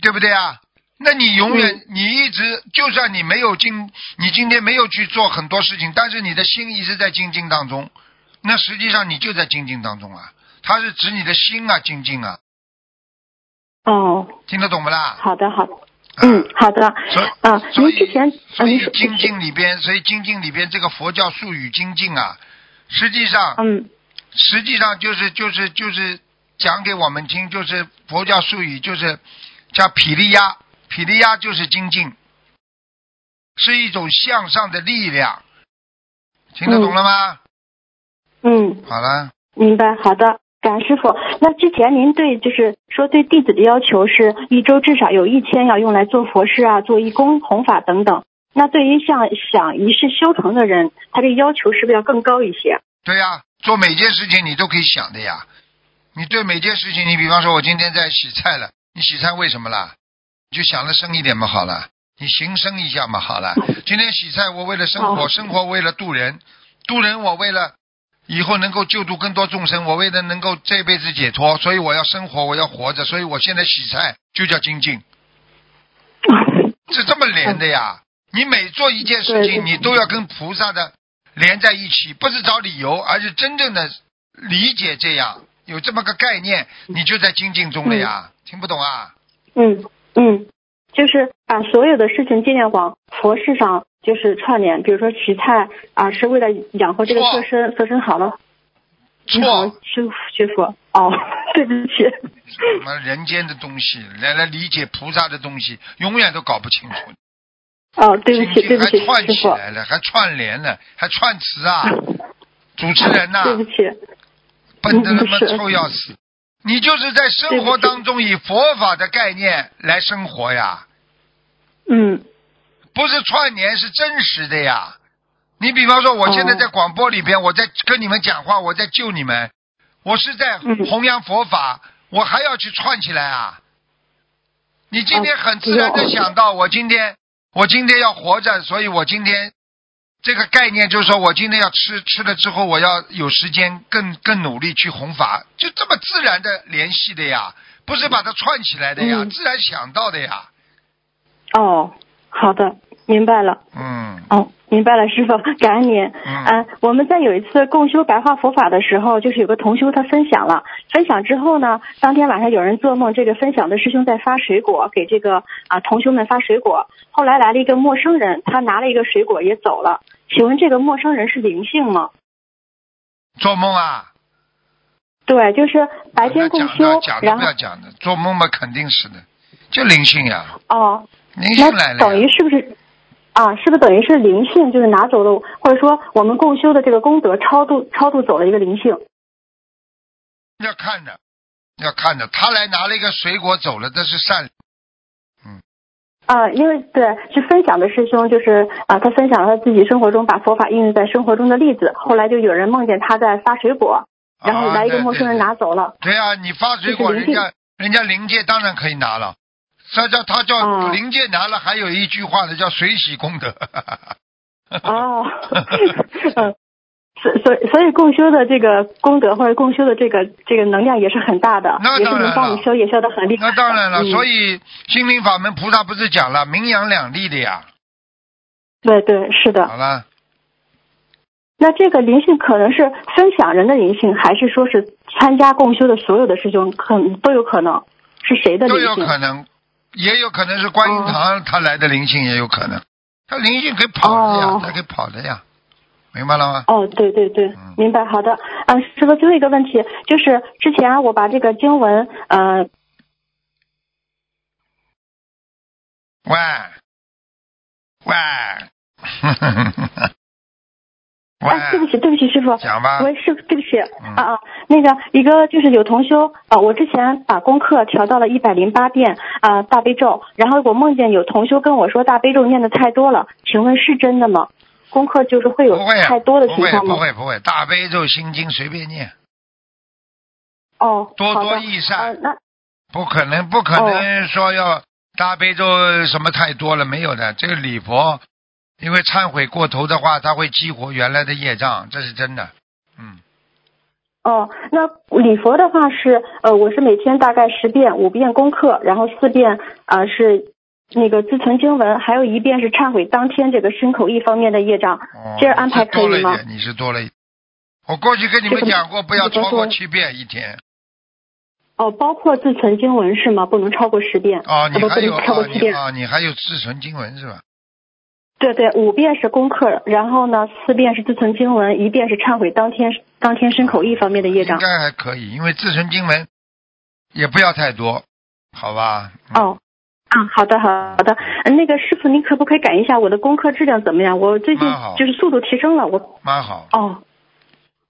对不对啊？那你永远，嗯你一直，就算你没有精，你今天没有去做很多事情，但是你的心一直在精进当中，那实际上你就在精进当中啊。它是指你的心啊，精进啊，哦，听得懂不啦？好的，好的，啊嗯，好的所以啊。所以之前啊，所以精进里边，所以精进里边这个佛教术语精进啊，实际上，嗯实际上就是就是就是讲给我们听，就是佛教术语就是叫毗利亚，毗利亚就是精进，是一种向上的力量，听得懂了吗？嗯，好了，明白，好的。感恩师傅。那之前您对就是说对弟子的要求是一周至少有一天要用来做佛事啊、做义工、弘法等等。那对于像想一世修成的人，他这个要求是不是要更高一些？对呀、做每件事情你都可以想的呀。你对每件事情，你比方说，我今天在洗菜了，你洗菜为什么啦？你就想的深一点嘛，好了，你行深一下嘛，好了。今天洗菜，我为了生活，哦生活为了渡人，渡人我为了以后能够救度更多众生，我为了能够这辈子解脱，所以我要生活，我要活着，所以我现在洗菜就叫精进，是这么连的呀。你每做一件事情，你都要跟菩萨的连在一起，不是找理由，而是真正的理解这样，有这么个概念，你就在精进中了呀。听不懂啊？嗯嗯，就是把所有的事情尽量往佛事上就是串联，比如说取菜啊，是为了养活这个错色身，色身好了。你好错，，师傅师傅，哦，对不起。什么人间的东西，来来理解菩萨的东西，永远都搞不清楚。哦，对不起，对不起，还串，起来了，还串联了，还串词啊！主持人呐、对不起，笨的他妈嗯是臭要死！你就是在生活当中以佛法的概念来生活呀，嗯不是串联，是真实的呀。你比方说，我现在哦在广播里边，我在跟你们讲话，我在救你们，我是在嗯弘扬佛法，我还要去串起来啊！你今天很自然的哦想到，我今天我今天要活着，所以我今天这个概念就是说我今天要吃吃了之后，我要有时间更更努力去弘法，就这么自然的联系的呀，不是把它串起来的呀，嗯自然想到的呀。哦，好的，明白了。嗯哦，明白了，师傅，感恩您。嗯呃，我们在有一次共修白话佛法的时候，就是有个同修他分享了，分享之后呢，当天晚上有人做梦，这个分享的师兄在发水果给这个啊、同修们发水果，后来来了一个陌生人，他拿了一个水果也走了。请问这个陌生人是灵性吗？做梦啊？对，就是白天共修然后不要讲的，做梦嘛肯定是的，就灵性呀，哦，灵性来了等于。是不是啊？是不是等于是灵性就是拿走了，或者说我们共修的这个功德超度超度走了一个灵性？要看的，要看的。他来拿了一个水果走了，这是善。啊，因为对，是分享的师兄，就是啊，他分享了他自己生活中把佛法应用在生活中的例子。后来就有人梦见他在发水果，然后啊来一个陌生人。拿走了。对啊，你发水果，人家人家灵界当然可以拿了。这叫他叫哦灵界拿了，还有一句话呢，叫水洗功德。哦，嗯，所所以所以共修的这个功德或者共修的这个这个能量也是很大的，也是那当然能帮我了们消业消得很厉害。那当然了，嗯所以心灵法门菩萨不是讲了名扬两利的呀？对对是的。好了，那这个灵性可能是分享人的灵性，还是说是参加共修的所有的师兄，可都有可能是谁的都有灵性？可能，也有可能是观音堂他来的灵性，也有可能。他灵性可以跑的呀哦，他可以跑的呀，明白了吗？哦，对对对嗯，明白。好的，啊、师傅，最后一个问题就是，之前我把这个经文，呃，喂，喂，喂，哎，对不起，对不起，师傅，讲吧。喂，师傅，对不起，嗯啊啊，那个一个就是有同修啊、我之前把功课调到了一百零八遍啊、大悲咒，然后我梦见有同修跟我说大悲咒念的太多了，请问是真的吗？功课就是会有太多的情况吗？不会不会，大悲咒心经随便念，哦，多多益善，那不可能不可能说要大悲咒什么太多了，没有的。这个礼佛，因为忏悔过头的话，它会激活原来的业障，这是真的。嗯，哦，那礼佛的话是呃，我是每天大概十遍，五遍功课，然后四遍啊、呃是那个自存经文，还有一遍是忏悔当天这个身口意方面的业障。哦，这样安排可以吗你是多了一点，你是多了一点。我过去跟你们讲过，不要超过七遍一天。哦，包括自存经文是吗？不能超过十遍。哦，你还有啊，你还有自存经文是吧？对对，五遍是功课，然后呢，四遍是自存经文，一遍是忏悔当天当天身口意方面的业障。应该还可以，因为自存经文也不要太多，好吧？嗯哦，啊，好的好的，呃那个师傅，您可不可以改一下我的功课质量怎么样？我最近就是速度提升了，我蛮好。哦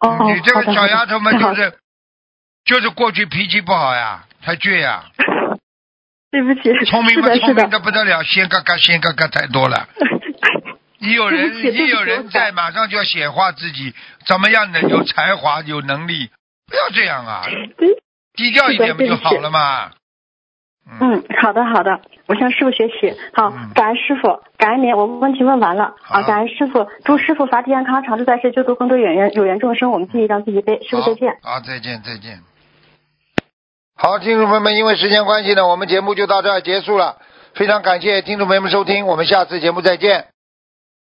哦，你这个小丫头们就是就是过去脾气不好呀，太倔呀，对不起，聪明嘛聪明的不得了，先嘎嘎先嘎嘎太多了。一有人一有人在，马上就要显化自己，怎么样的有才华有能力，不要这样啊，低调一点不就好了嘛？嗯，好的好的，我向师傅学习。好嗯，感恩师傅，感恩您，我问题问完了好啊，感恩师傅，祝师傅法体安康，长治在世，救度更多有缘有缘众生，我们自己让自己背。师傅再见。好，好，再见，再见。好，听众朋友们，因为时间关系呢，我们节目就到这儿结束了。非常感谢听众朋友们收听，我们下次节目再见。